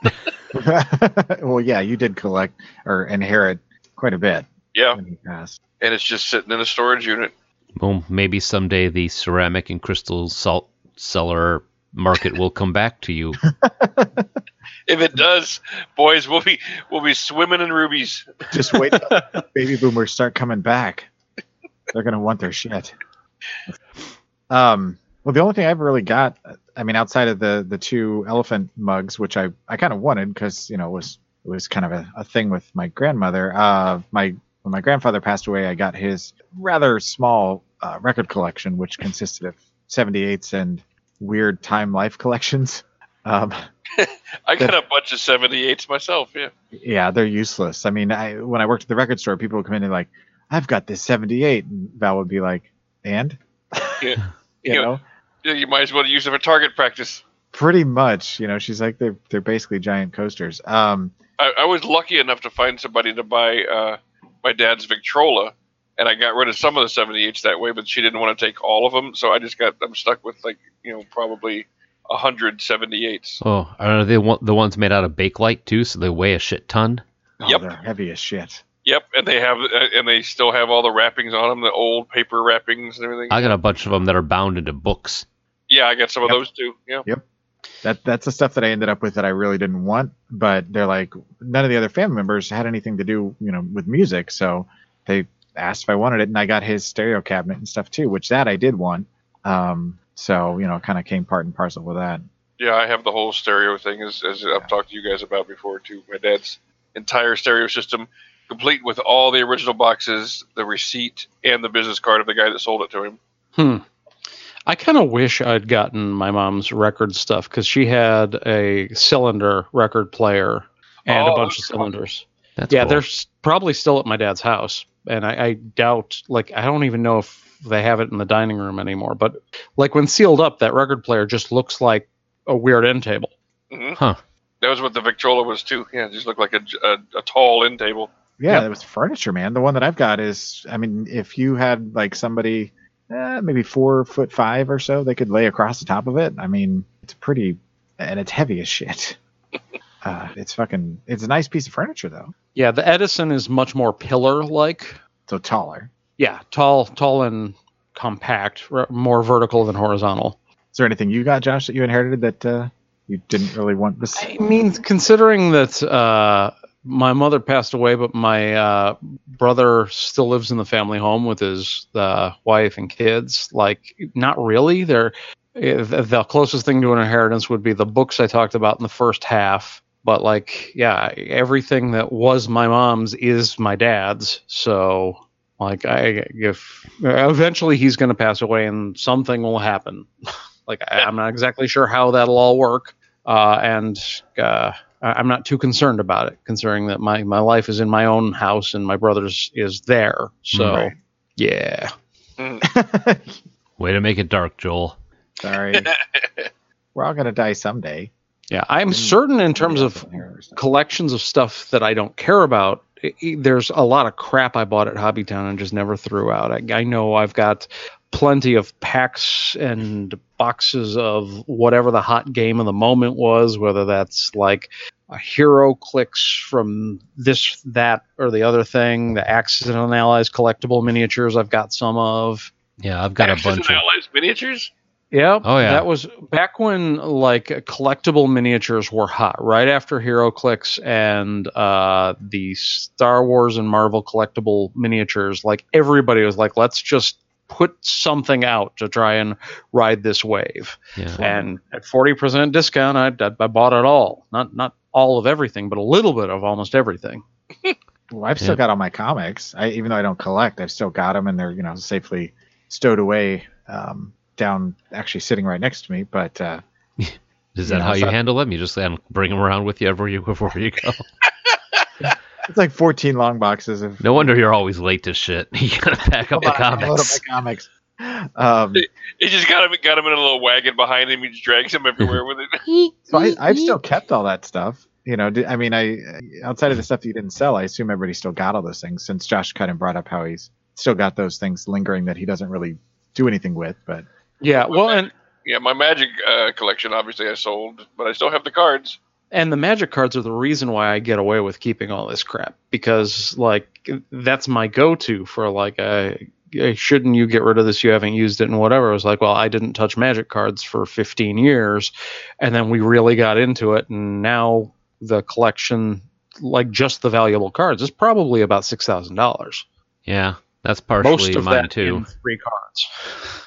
that. [LAUGHS]
well, yeah, you did collect or inherit quite a bit
Yeah,
when you passed.
and it's just sitting in a storage unit.
well, maybe someday the ceramic and crystal salt cellar market will come back to you. [LAUGHS]
If it does, boys, we'll be we'll be swimming in rubies.
Just wait till [LAUGHS] baby boomers start coming back. They're gonna want their shit. Um, well, the only thing I've really got, I mean, outside of the the two elephant mugs, which I I kind of wanted because you know it was it was kind of a, a thing with my grandmother. Uh, my when my grandfather passed away, I got his rather small uh, record collection, which consisted of 78s and weird Time Life collections. Um, [LAUGHS]
I got a bunch of 78s myself. Yeah.
yeah, they're useless. I mean, I when I worked at the record store, people would come in and like, I've got this 78, and Val would be like, and
Yeah. [LAUGHS]
you
Yeah.
know,
Yeah, you might as well use it for target practice.
pretty much. You know, she's like, they're they're basically giant coasters. Um,
I, I was lucky enough to find somebody to buy uh, my dad's Victrola and I got rid of some of the 78s that way, but she didn't want to take all of them, so I just got I'm stuck with like you know probably a hundred 78s.
Oh, are they the ones made out of bakelite too? So they weigh a shit ton.
Oh,
Yep.
they're heavy as shit.
Yep, and they have uh, and they still have all the wrappings on them, the old paper wrappings and everything.
I got a bunch of them that are bound into books.
yeah, I got some of those too. Yeah. Yep.
That that's the stuff that I ended up with that I really didn't want. But they're like none of the other family members had anything to do, you know, with music. So they asked if I wanted it, and I got his stereo cabinet and stuff too, which that I did want. Um, so you know, kind of came part and parcel with that.
Yeah, I have the whole stereo thing, as, as I've talked to you guys about before too. My dad's entire stereo system, complete with all the original boxes, the receipt, and the business card of the guy that sold it to him.
Hmm. I kind of wish I'd gotten my mom's record stuff because she had a cylinder record player and
Oh,
a bunch of
that's cool.
cylinders.
That's
yeah,
cool.
they're probably still at my dad's house, and I, I doubt. Like, I don't even know if they have it in the dining room anymore. But like when sealed up, that record player just looks like a weird end table.
hmm
Huh.
That was what the Victrola was too. Yeah, it just looked like a, a, a tall end table.
Yeah,
Yep.
it was furniture, man. The one that I've got is, I mean, if you had like somebody, eh, maybe four foot five or so, they could lay across the top of it. I mean, it's pretty, and it's heavy as shit. [LAUGHS] uh, it's fucking, it's a nice piece of furniture though.
Yeah, the Edison is much more pillar-like.
So taller.
Yeah, tall, tall and compact, r- more vertical than horizontal.
Is there anything you got, Josh, that you inherited that uh, you didn't really want this?
I mean, considering that uh, my mother passed away, but my uh, brother still lives in the family home with his uh, wife and kids, like, not really. They're eh, the the closest thing to an inheritance would be the books I talked about in the first half. But like, yeah, everything that was my mom's is my dad's. So, like, I if eventually he's going to pass away and something will happen. [LAUGHS] like, I, I'm not exactly sure how that'll all work uh, and uh, I- I'm not too concerned about it, considering that my, my life is in my own house and my brother's is there. So,
Right.
yeah. [LAUGHS]
Way to make it dark, Joel.
Sorry. [LAUGHS] We're all gonna die someday.
Yeah, I'm certain in terms of collections of stuff that I don't care about. i- i- There's a lot of crap I bought at Hobbytown and just never threw out. I, I know I've got plenty of packs and boxes of whatever the hot game of the moment was, whether that's like a HeroClix from this, that, or the other thing. The Axis and Allies collectible miniatures I've got some of.
Yeah, I've got a
Axis
bunch
and
of.
Allies miniatures.
Yep.
Oh, yeah.
That was back when like collectible miniatures were hot, right after HeroClix and uh, the Star Wars and Marvel collectible miniatures. Like everybody was like, let's just put something out to try and ride this wave.
Yeah.
And at forty percent discount, I, I I bought it all. Not not all of everything, but a little bit of almost everything. [LAUGHS]
Well, I've still
Yeah.
got all my comics. I, even though I don't collect, I've still got them, and they're you know safely stowed away um, down, actually sitting right next to me. But uh, [LAUGHS]
Is
you
that
know,
how you
so-
handle them? You just bring them around with you everywhere you, [LAUGHS] wherever you go. [LAUGHS]
it's like 14 long boxes of.
No wonder you're always late to shit. You gotta pack up the
Hold on, I'll load up
comics.
my comics. Um,
He just got him got him in a little wagon behind him. He just drags him everywhere with it.
so I, I've still kept all that stuff. You know, I mean, I outside of the stuff that you didn't sell, I assume everybody still got all those things. Since Josh kind of brought up how he's still got those things lingering that he doesn't really do anything with, but
Yeah. Well, and
Yeah, my Magic uh, collection obviously I sold, but I still have the cards.
and the magic cards are the reason why I get away with keeping all this crap because like that's my go-to for like uh uh, shouldn't you get rid of this you haven't used it and whatever I was like well I didn't touch magic cards for 15 years and then we really got into it and now the collection like just the valuable cards is probably about six thousand dollars
Yeah, that's
most
partially
of
mine
that
too.
in three cards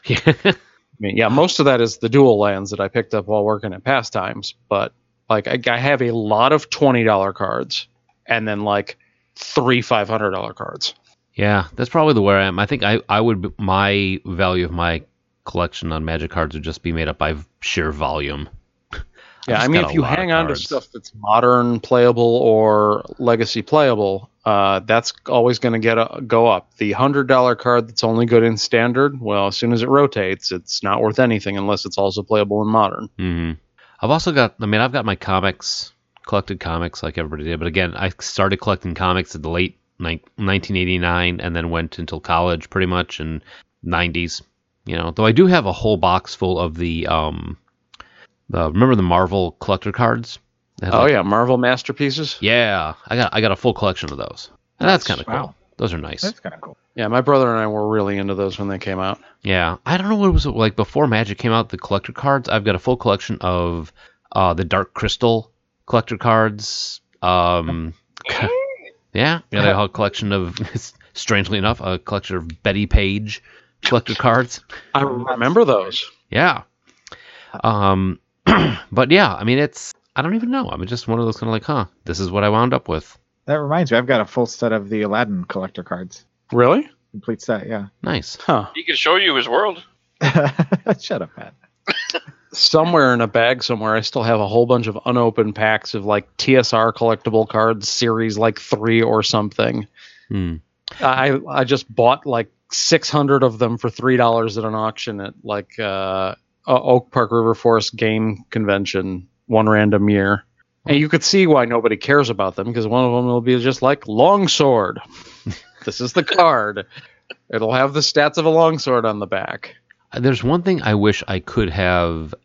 Yeah. [LAUGHS] [LAUGHS]
Mean, yeah, most of that is the dual lands that I picked up while working at Pastimes, but like I, I have a lot of twenty dollar cards and then like three five hundred dollar cards.
Yeah, that's probably the where I am. I think I, I would my value of my collection on magic cards would just be made up by sheer volume.
Yeah, I mean, if you hang on to stuff that's modern playable or legacy playable, uh, that's always going to get a, go up. The hundred dollar card that's only good in standard, well, as soon as it rotates, it's not worth anything unless it's also playable in modern.
hmm I've also got. I mean, I've got my comics, collected comics like everybody did. But again, I started collecting comics at the late ni- 1989 and then went until college pretty much in 90s. You know, though I do have a whole box full of the um, the remember the Marvel collector cards.
Oh
like-
yeah, Marvel masterpieces.
yeah. I got I got a full collection of those. And that's kind of cool.
Wow.
Those are nice.
That's kind of cool.
Yeah, my brother and I were really into those when they came out.
Yeah, I don't know what it was like before Magic came out. The collector cards. I've got a full collection of uh, the Dark Crystal collector cards. Um, yeah, got a whole collection of. [LAUGHS] Strangely enough, a collection of Bettie Page collector cards.
I remember those.
Yeah. Um, [CLEARS THROAT] but yeah, I mean, it's. I don't even know. I'm just one of those kind of like, huh, this is what I wound up with.
That reminds me, I've got a full set of the Aladdin collector cards.
Really?
Complete set, yeah.
Nice.
Huh.
He can show you his world. [LAUGHS]
Shut up, Pat. [LAUGHS]
Somewhere in a bag somewhere, I still have a whole bunch of unopened packs of like TSR collectible cards, series like three or something.
Hmm.
I I just bought like 600 of them for three dollars at an auction at like uh, O- Oak Park River Forest Game Convention one random year. And you could see why nobody cares about them because one of them will be just like longsword. [LAUGHS] this is the card. It'll have the stats of a longsword on the back.
Uh, there's one thing I wish I could have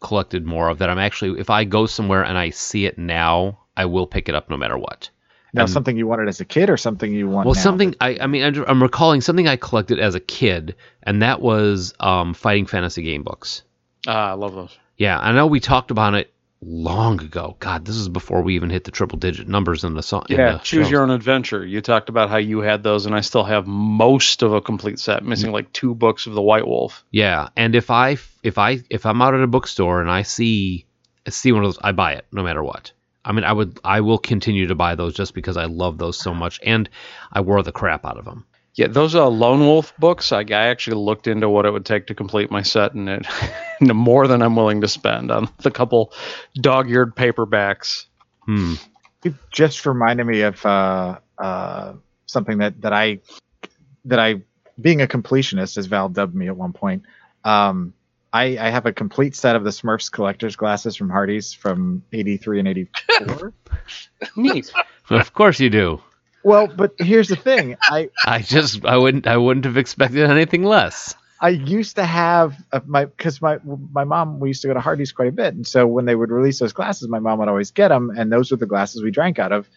collected more of that I'm actually if I go somewhere and I see it now, I will pick it up no matter what.
Now,
And-
something you wanted as a kid or something you want
Well,
now?
something I I mean I'm- I'm recalling something I collected as a kid and that was um, fighting fantasy game books.
Ah, I love those.
Yeah, I know we talked about it long ago. God, this is before we even hit the triple digit numbers in the song. in
Yeah,
the
choose
shows.
your own adventure. You talked about how you had those, and I still have most of a complete set, missing like two books of the White Wolf.
Yeah, and if I if I if I'm out at a bookstore and I see I see one of those, I buy it no matter what. I mean, I would I will continue to buy those just because I love those so much, and I wore the crap out of them.
Yeah, those uh, Lone Wolf books. I, I actually looked into what it would take to complete my set, and it [LAUGHS] more than I'm willing to spend on the couple dog-eared paperbacks.
Hmm.
It just reminded me of uh, uh, something that, that I that I being a completionist, as Val dubbed me at one point. Um, I, I have a complete set of the Smurfs collector's glasses from Hardee's from '83 and '84. [LAUGHS]
Neat.
Of course you do.
well, but here's the thing: I [LAUGHS]
I just I wouldn't I wouldn't have expected anything less.
I used to have my because my my mom we used to go to Hardee's quite a bit, and so when they would release those glasses, my mom would always get them, and those were the glasses we drank out of,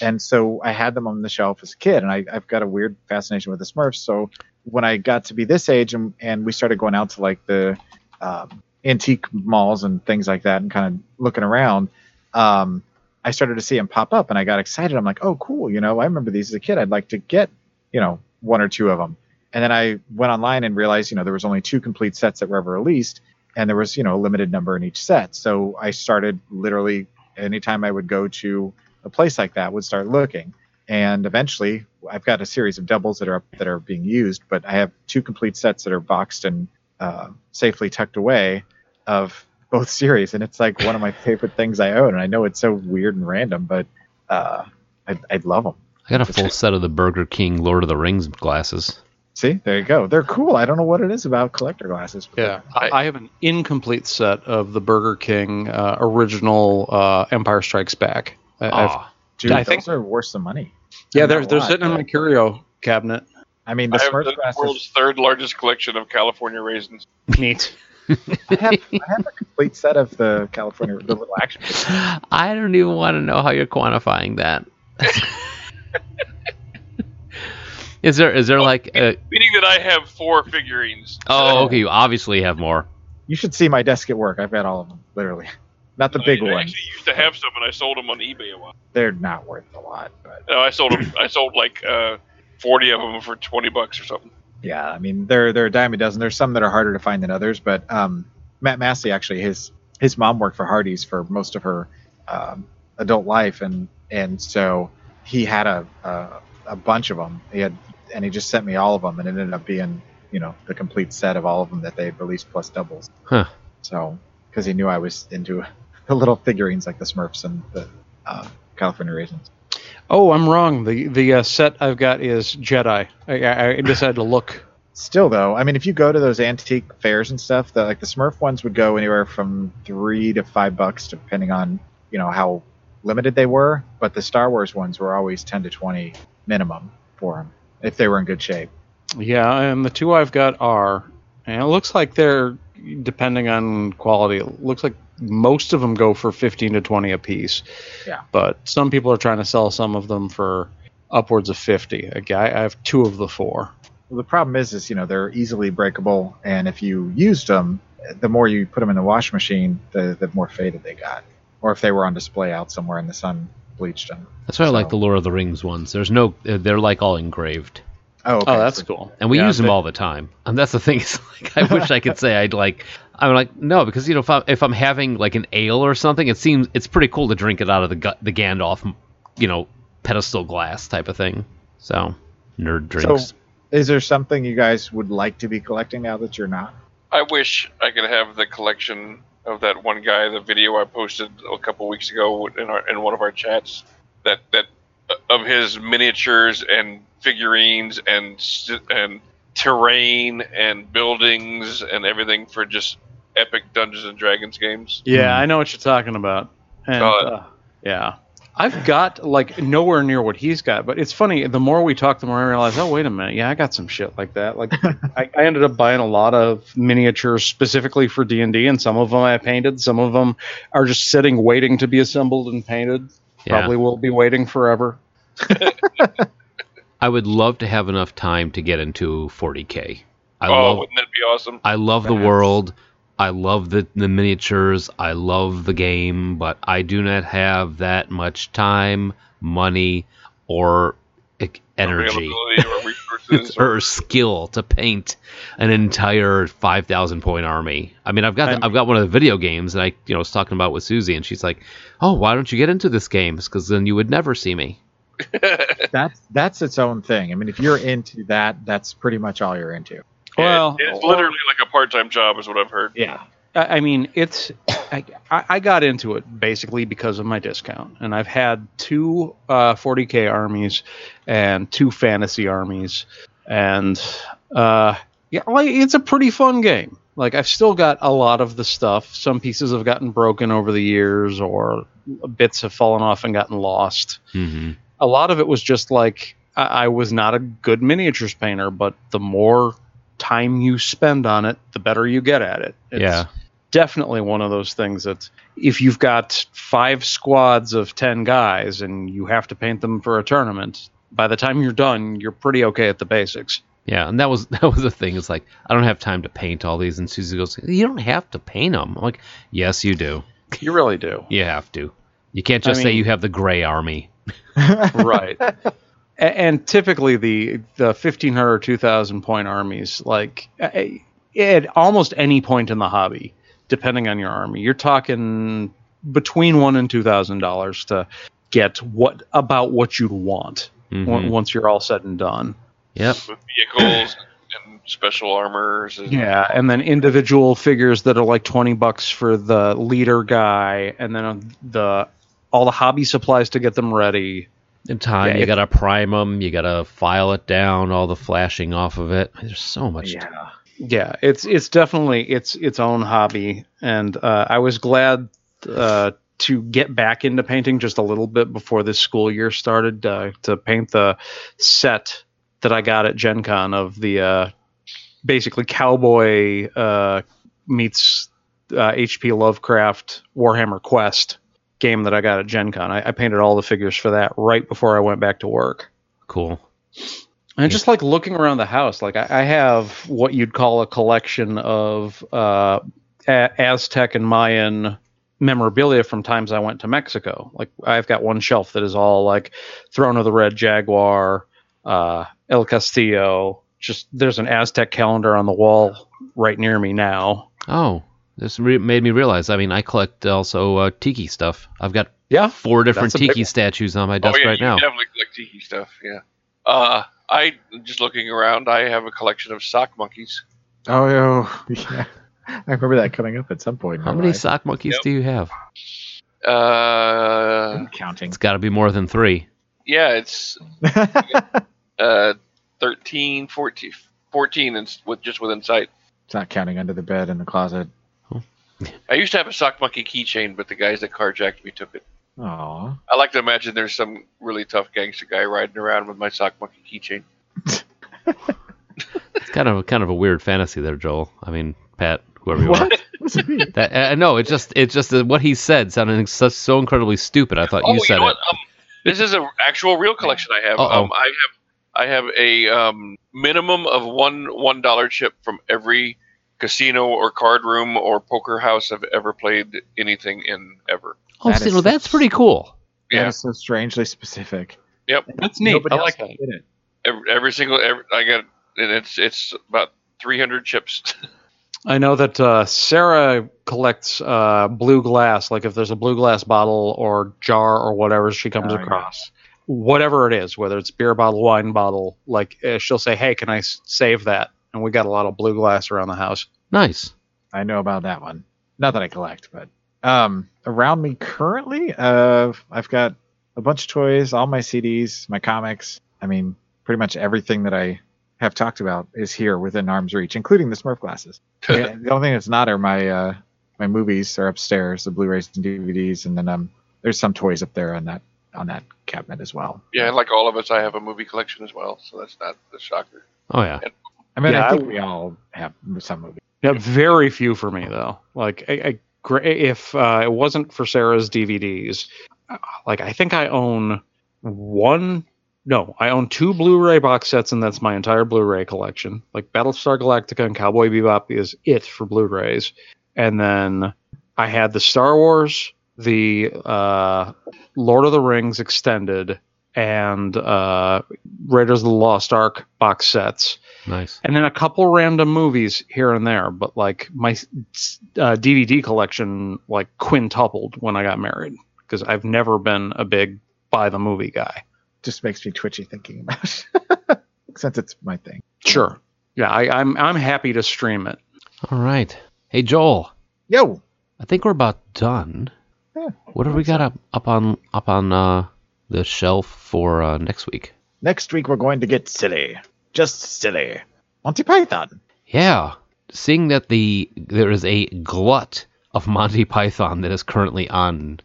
and so I had them on the shelf as a kid, and I, I've got a weird fascination with the Smurfs. So when I got to be this age, and, and we started going out to like the um, antique malls and things like that, and kind of looking around, um, I started to see them pop up, and I got excited. I'm like, oh, cool, you know, I remember these as a kid. I'd like to get, you know, one or two of them and then I went online and realized, you know, there was only two complete sets that were ever released, and there was, you know, a limited number in each set. So I started literally anytime I would go to a place like that, would start looking, and eventually I've got a series of doubles that are up, that are being used, but I have two complete sets that are boxed and uh, safely tucked away of both [LAUGHS] series, and it's like one of my favorite things I own. And I know it's so weird and random, but uh, I, I love them.
I got a full set of the Burger King Lord of the Rings glasses.
See, there you go. They're cool. I don't know what it is about collector glasses. but
Yeah, I, I have an incomplete set of the Burger King uh, original uh, Empire Strikes Back. I, I've,
Aw.
Dude,
I
those
think-
are worth some money.
yeah, they're they're
lot,
sitting in my curio cabinet.
I mean, the
I have
Smurf
the
glasses.
world's third largest collection of California raisins. [LAUGHS]
Neat.
I have, I have a complete set of the California, the little action. figures. [LAUGHS]
I don't even want to know how you're quantifying that. [LAUGHS] is there is there like a,
Meaning that I have four figurines.
oh okay you obviously have more
You should see my desk at work. I've got all of them, literally. Not the
I-
big
I
ones.
actually used to have some, and I sold them on eBay a while.
They're not worth a lot, but
No, I sold them. I sold like uh, forty of them for twenty bucks or something.
yeah, I mean, they're they're a dime a dozen. There's some that are harder to find than others, but um, Matt Massey actually his his mom worked for Hardee's for most of her um, adult life, and and so he had a, a a bunch of them. He had and he just sent me all of them, and it ended up being you know the complete set of all of them that they released plus doubles.
Huh.
So because he knew I was into the little figurines like the Smurfs and the uh, California raisins.
Oh, I'm wrong. The the uh, set I've got is Jedi. I, I decided to look.
Still though, I mean, if you go to those antique fairs and stuff, the like the Smurf ones would go anywhere from three to five bucks, depending on you know how limited they were. But the Star Wars ones were always ten to twenty minimum for them if they were in good shape.
Yeah, and the two I've got are, and it looks like they're depending on quality. It looks like most of them go for fifteen to twenty a piece.
Yeah.
But some people are trying to sell some of them for upwards of fifty. A guy, I have two of the four.
Well, the problem is, is you know they're easily breakable, and if you used them, the more you put them in the wash machine, the the more faded they got. Or if they were on display out somewhere in the sun, bleached them.
That's why I like the Lord of the Rings ones. There's no, uh, they're like all engraved,
Oh, okay.
Oh, that's cool.
and we
Yeah,
use them
they-
all the time. And that's the thing. [LAUGHS] Is like, I wish I could say I'd like. I'm like no, because you know if I'm if I'm having like an ale or something, it seems it's pretty cool to drink it out of the gu- the Gandalf, you know, pedestal glass type of thing. So nerd drinks.
So, is there something you guys would like to be collecting now that you're not?
I wish I could have the collection of that one guy. The video I posted a couple weeks ago in our in one of our chats. That that of his miniatures and figurines and and terrain and buildings and everything for just epic Dungeons and Dragons games.
Yeah, I know what you're talking about. And, uh, yeah. I've got like nowhere near what he's got, but it's funny. The more we talk, the more I realize, oh wait a minute, yeah, I got some shit like that. Like, [LAUGHS] I, I ended up buying a lot of miniatures specifically for D and D, and some of them I painted. Some of them are just sitting waiting to be assembled and painted.
Yeah.
Probably will be waiting forever. [LAUGHS]
I would love to have enough time to get into 40k. I
oh,
love
wouldn't that be awesome?
I love the world. I love the, the miniatures. I love the game, but I do not have that much time, money, or energy
Availability or resources. or,
or skill to paint an entire 5,000 point army. I mean, I've got
I'm-
I've got one of the video games that I you know was talking about with Susie, and she's like, "Oh, why don't you get into this game? Because then you would never see me." [LAUGHS]
That's that's its own thing. I mean, if you're into that, that's pretty much all you're into.
Well,
it's literally like a part-time job, is what I've heard.
Yeah.
I I mean, it's. I, I got into it basically because of my discount, and I've had two uh, 40k armies and two fantasy armies, and uh, yeah, like it's a pretty fun game. Like I've still got a lot of the stuff. Some pieces have gotten broken over the years, or bits have fallen off and gotten lost.
hmm
A lot of it was just like I, I was not a good miniatures painter, but the more time you spend on it, the better you get at it. It's,
Yeah.
Definitely one of those things that if you've got five squads of 10 guys and you have to paint them for a tournament, by the time you're done, you're pretty okay at the basics.
Yeah, and that was [LAUGHS] that was the thing. It's like I don't have time to paint all these, and Susie goes, "You don't have to paint them." I'm like, "Yes, you do.
You really do. [LAUGHS]
You have to. You can't just
I
say you have the gray army." [LAUGHS]
right. And typically the the 1500 or 2000 point armies like at almost any point in the hobby, depending on your army, you're talking between 1 and 2000 dollars to get what about what you'd want
Mhm.
on- once you're all said and done.
Yep.
with vehicles and special armors. And,
Yeah, and then individual figures that are like twenty bucks for the leader guy, and then the all the hobby supplies to get them ready.
In time,
Yeah,
you gotta prime them. You gotta file it down. All the flashing off of it. There's so much.
Yeah.
Yeah, it's it's definitely its its own hobby, and uh, I was glad uh, to get back into painting just a little bit before this school year started uh, to paint the set that I got at Gen Con of the uh, basically cowboy uh, meets uh, HP Lovecraft Warhammer Quest game that I got at Gen Con. I, I painted all the figures for that right before I went back to work.
Cool.
And I just like looking around the house. Like I, I have what you'd call a collection of uh, a- Aztec and Mayan memorabilia from times I went to Mexico. Like I've got one shelf that is all like Throne of the Red Jaguar, uh, El Castillo. Just there's an Aztec calendar on the wall right near me now.
Oh, this re- made me realize. I mean, I collect also uh, tiki stuff. I've got
Yeah,
four different
That's a big
tiki statues on my
Oh
desk
yeah,
right
you
now.
definitely collect tiki stuff. Yeah. Uh, I just looking around. I have a collection of sock monkeys.
Oh, [LAUGHS] yeah. I remember that coming up at some point.
How many
life.
sock monkeys
Yep.
do you have?
Uh,
I'm counting.
It's got to be more than three.
yeah, it's [LAUGHS] uh 13, 14, 14 and with just within sight.
it's not counting under the bed in the closet.
I used to have a sock monkey keychain, but the guys that carjacked me took it.
Aw.
I like to imagine there's some really tough gangster guy riding around with my sock monkey keychain. [LAUGHS]
It's kind of kind of a weird fantasy there, Joel. I mean, Pat, whoever you are.
What? [LAUGHS] What's it?
That uh, no, it just it just uh, what he said sounded so, so incredibly stupid. I thought
oh,
you said it.
Um, this is an actual real collection I have. Um, I have I have a um, minimum of one one dollar chip from every casino or card room or poker house I've ever played anything in ever.
Oh,
That
see, well, that's pretty cool.
Yeah,
is so strangely specific.
Yep, that's neat.
Nobody
I like that.
it.
every, every single every, I got and it's it's about three hundred chips.
I know that uh, Sarah collects uh, blue glass. Like if there's a blue glass bottle or jar or whatever she comes
Oh, yeah.
across, whatever it is, whether it's beer bottle, wine bottle, like uh, she'll say, "Hey, can I save that?" And we got a lot of blue glass around the house.
Nice.
I know about that one. Not that I collect, but um, around me currently, uh, I've got a bunch of toys, all my CDs, my comics. I mean, pretty much everything that I have talked about is here within arm's reach, including the Smurf glasses. [LAUGHS] Yeah, the only thing that's not are my uh, my movies are upstairs, the Blu-rays and DVDs, and then um, there's some toys up there on that on that cabinet as well.
yeah, and like all of us, I have a movie collection as well, so that's not the shocker.
Oh yeah.
I mean,
Yeah,
I think
I-
we all have some movies.
Yeah, very few for me though. Like, I, I, gra- if uh, it wasn't for Sarah's DVDs, uh, like I think I own one. No, I own two Blu-ray box sets, and that's my entire Blu-ray collection. Like Battlestar Galactica and Cowboy Bebop is it for Blu-rays, and then I had the Star Wars, the uh, Lord of the Rings extended, and uh, Raiders of the Lost Ark box sets
Nice.
and then a couple random movies here and there but like my uh, dvd collection like quintupled when i got married because i've never been a big buy the movie guy
Just makes me twitchy thinking about it. [LAUGHS] Since it's my thing.
sure yeah I, i'm i'm happy to stream it
All right. Hey Joel,
Yo,
I think we're about done.
Yeah,
What have we got up up on up on uh, the shelf for uh, next week?
next week we're going to get silly. Just silly. Monty Python.
Yeah, seeing that the there is a glut of Monty Python that is currently on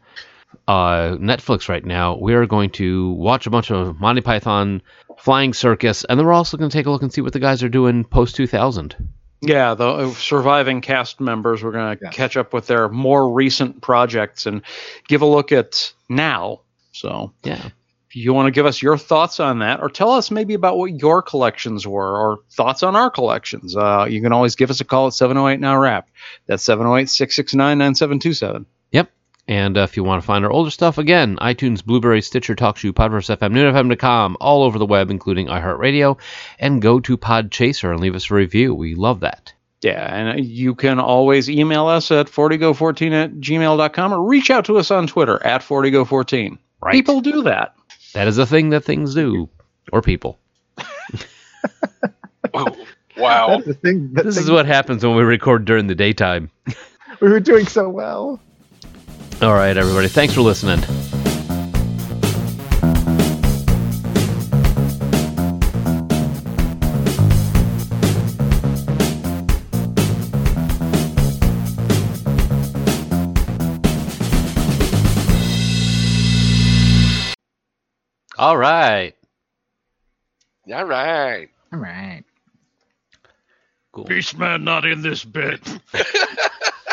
uh, Netflix right now, we are going to watch a bunch of Monty Python Flying Circus, and then we're also going to take a look and see what the guys are doing post 2000.
yeah the uh, surviving cast members we're going to
Yes.
catch up with their more recent projects and give a look at now so
Yeah.
You want to give us your thoughts on that or tell us maybe about what your collections were or thoughts on our collections uh, you can always give us a call at 708 now wrap that's 708-669-9727
Yep. And uh, if you want to find our older stuff, again, iTunes, Blubrry, Stitcher, TalkShoe, Podverse FM, NoonFM.com, all over the web, including iHeartRadio, and go to Podchaser and leave us a review. We love that.
yeah and you can always email us at 40go14 at gmail.com or reach out to us on twitter at 40go14
Right.
people do that
That is a thing that things do, or people. [LAUGHS]
wow.
That's thing. That
This
thing
is what happens when we record during the daytime. [LAUGHS]
we were doing so well.
All right, everybody. Thanks for listening. All right.
All right.
All right.
Cool.
beastman not in this bit [LAUGHS]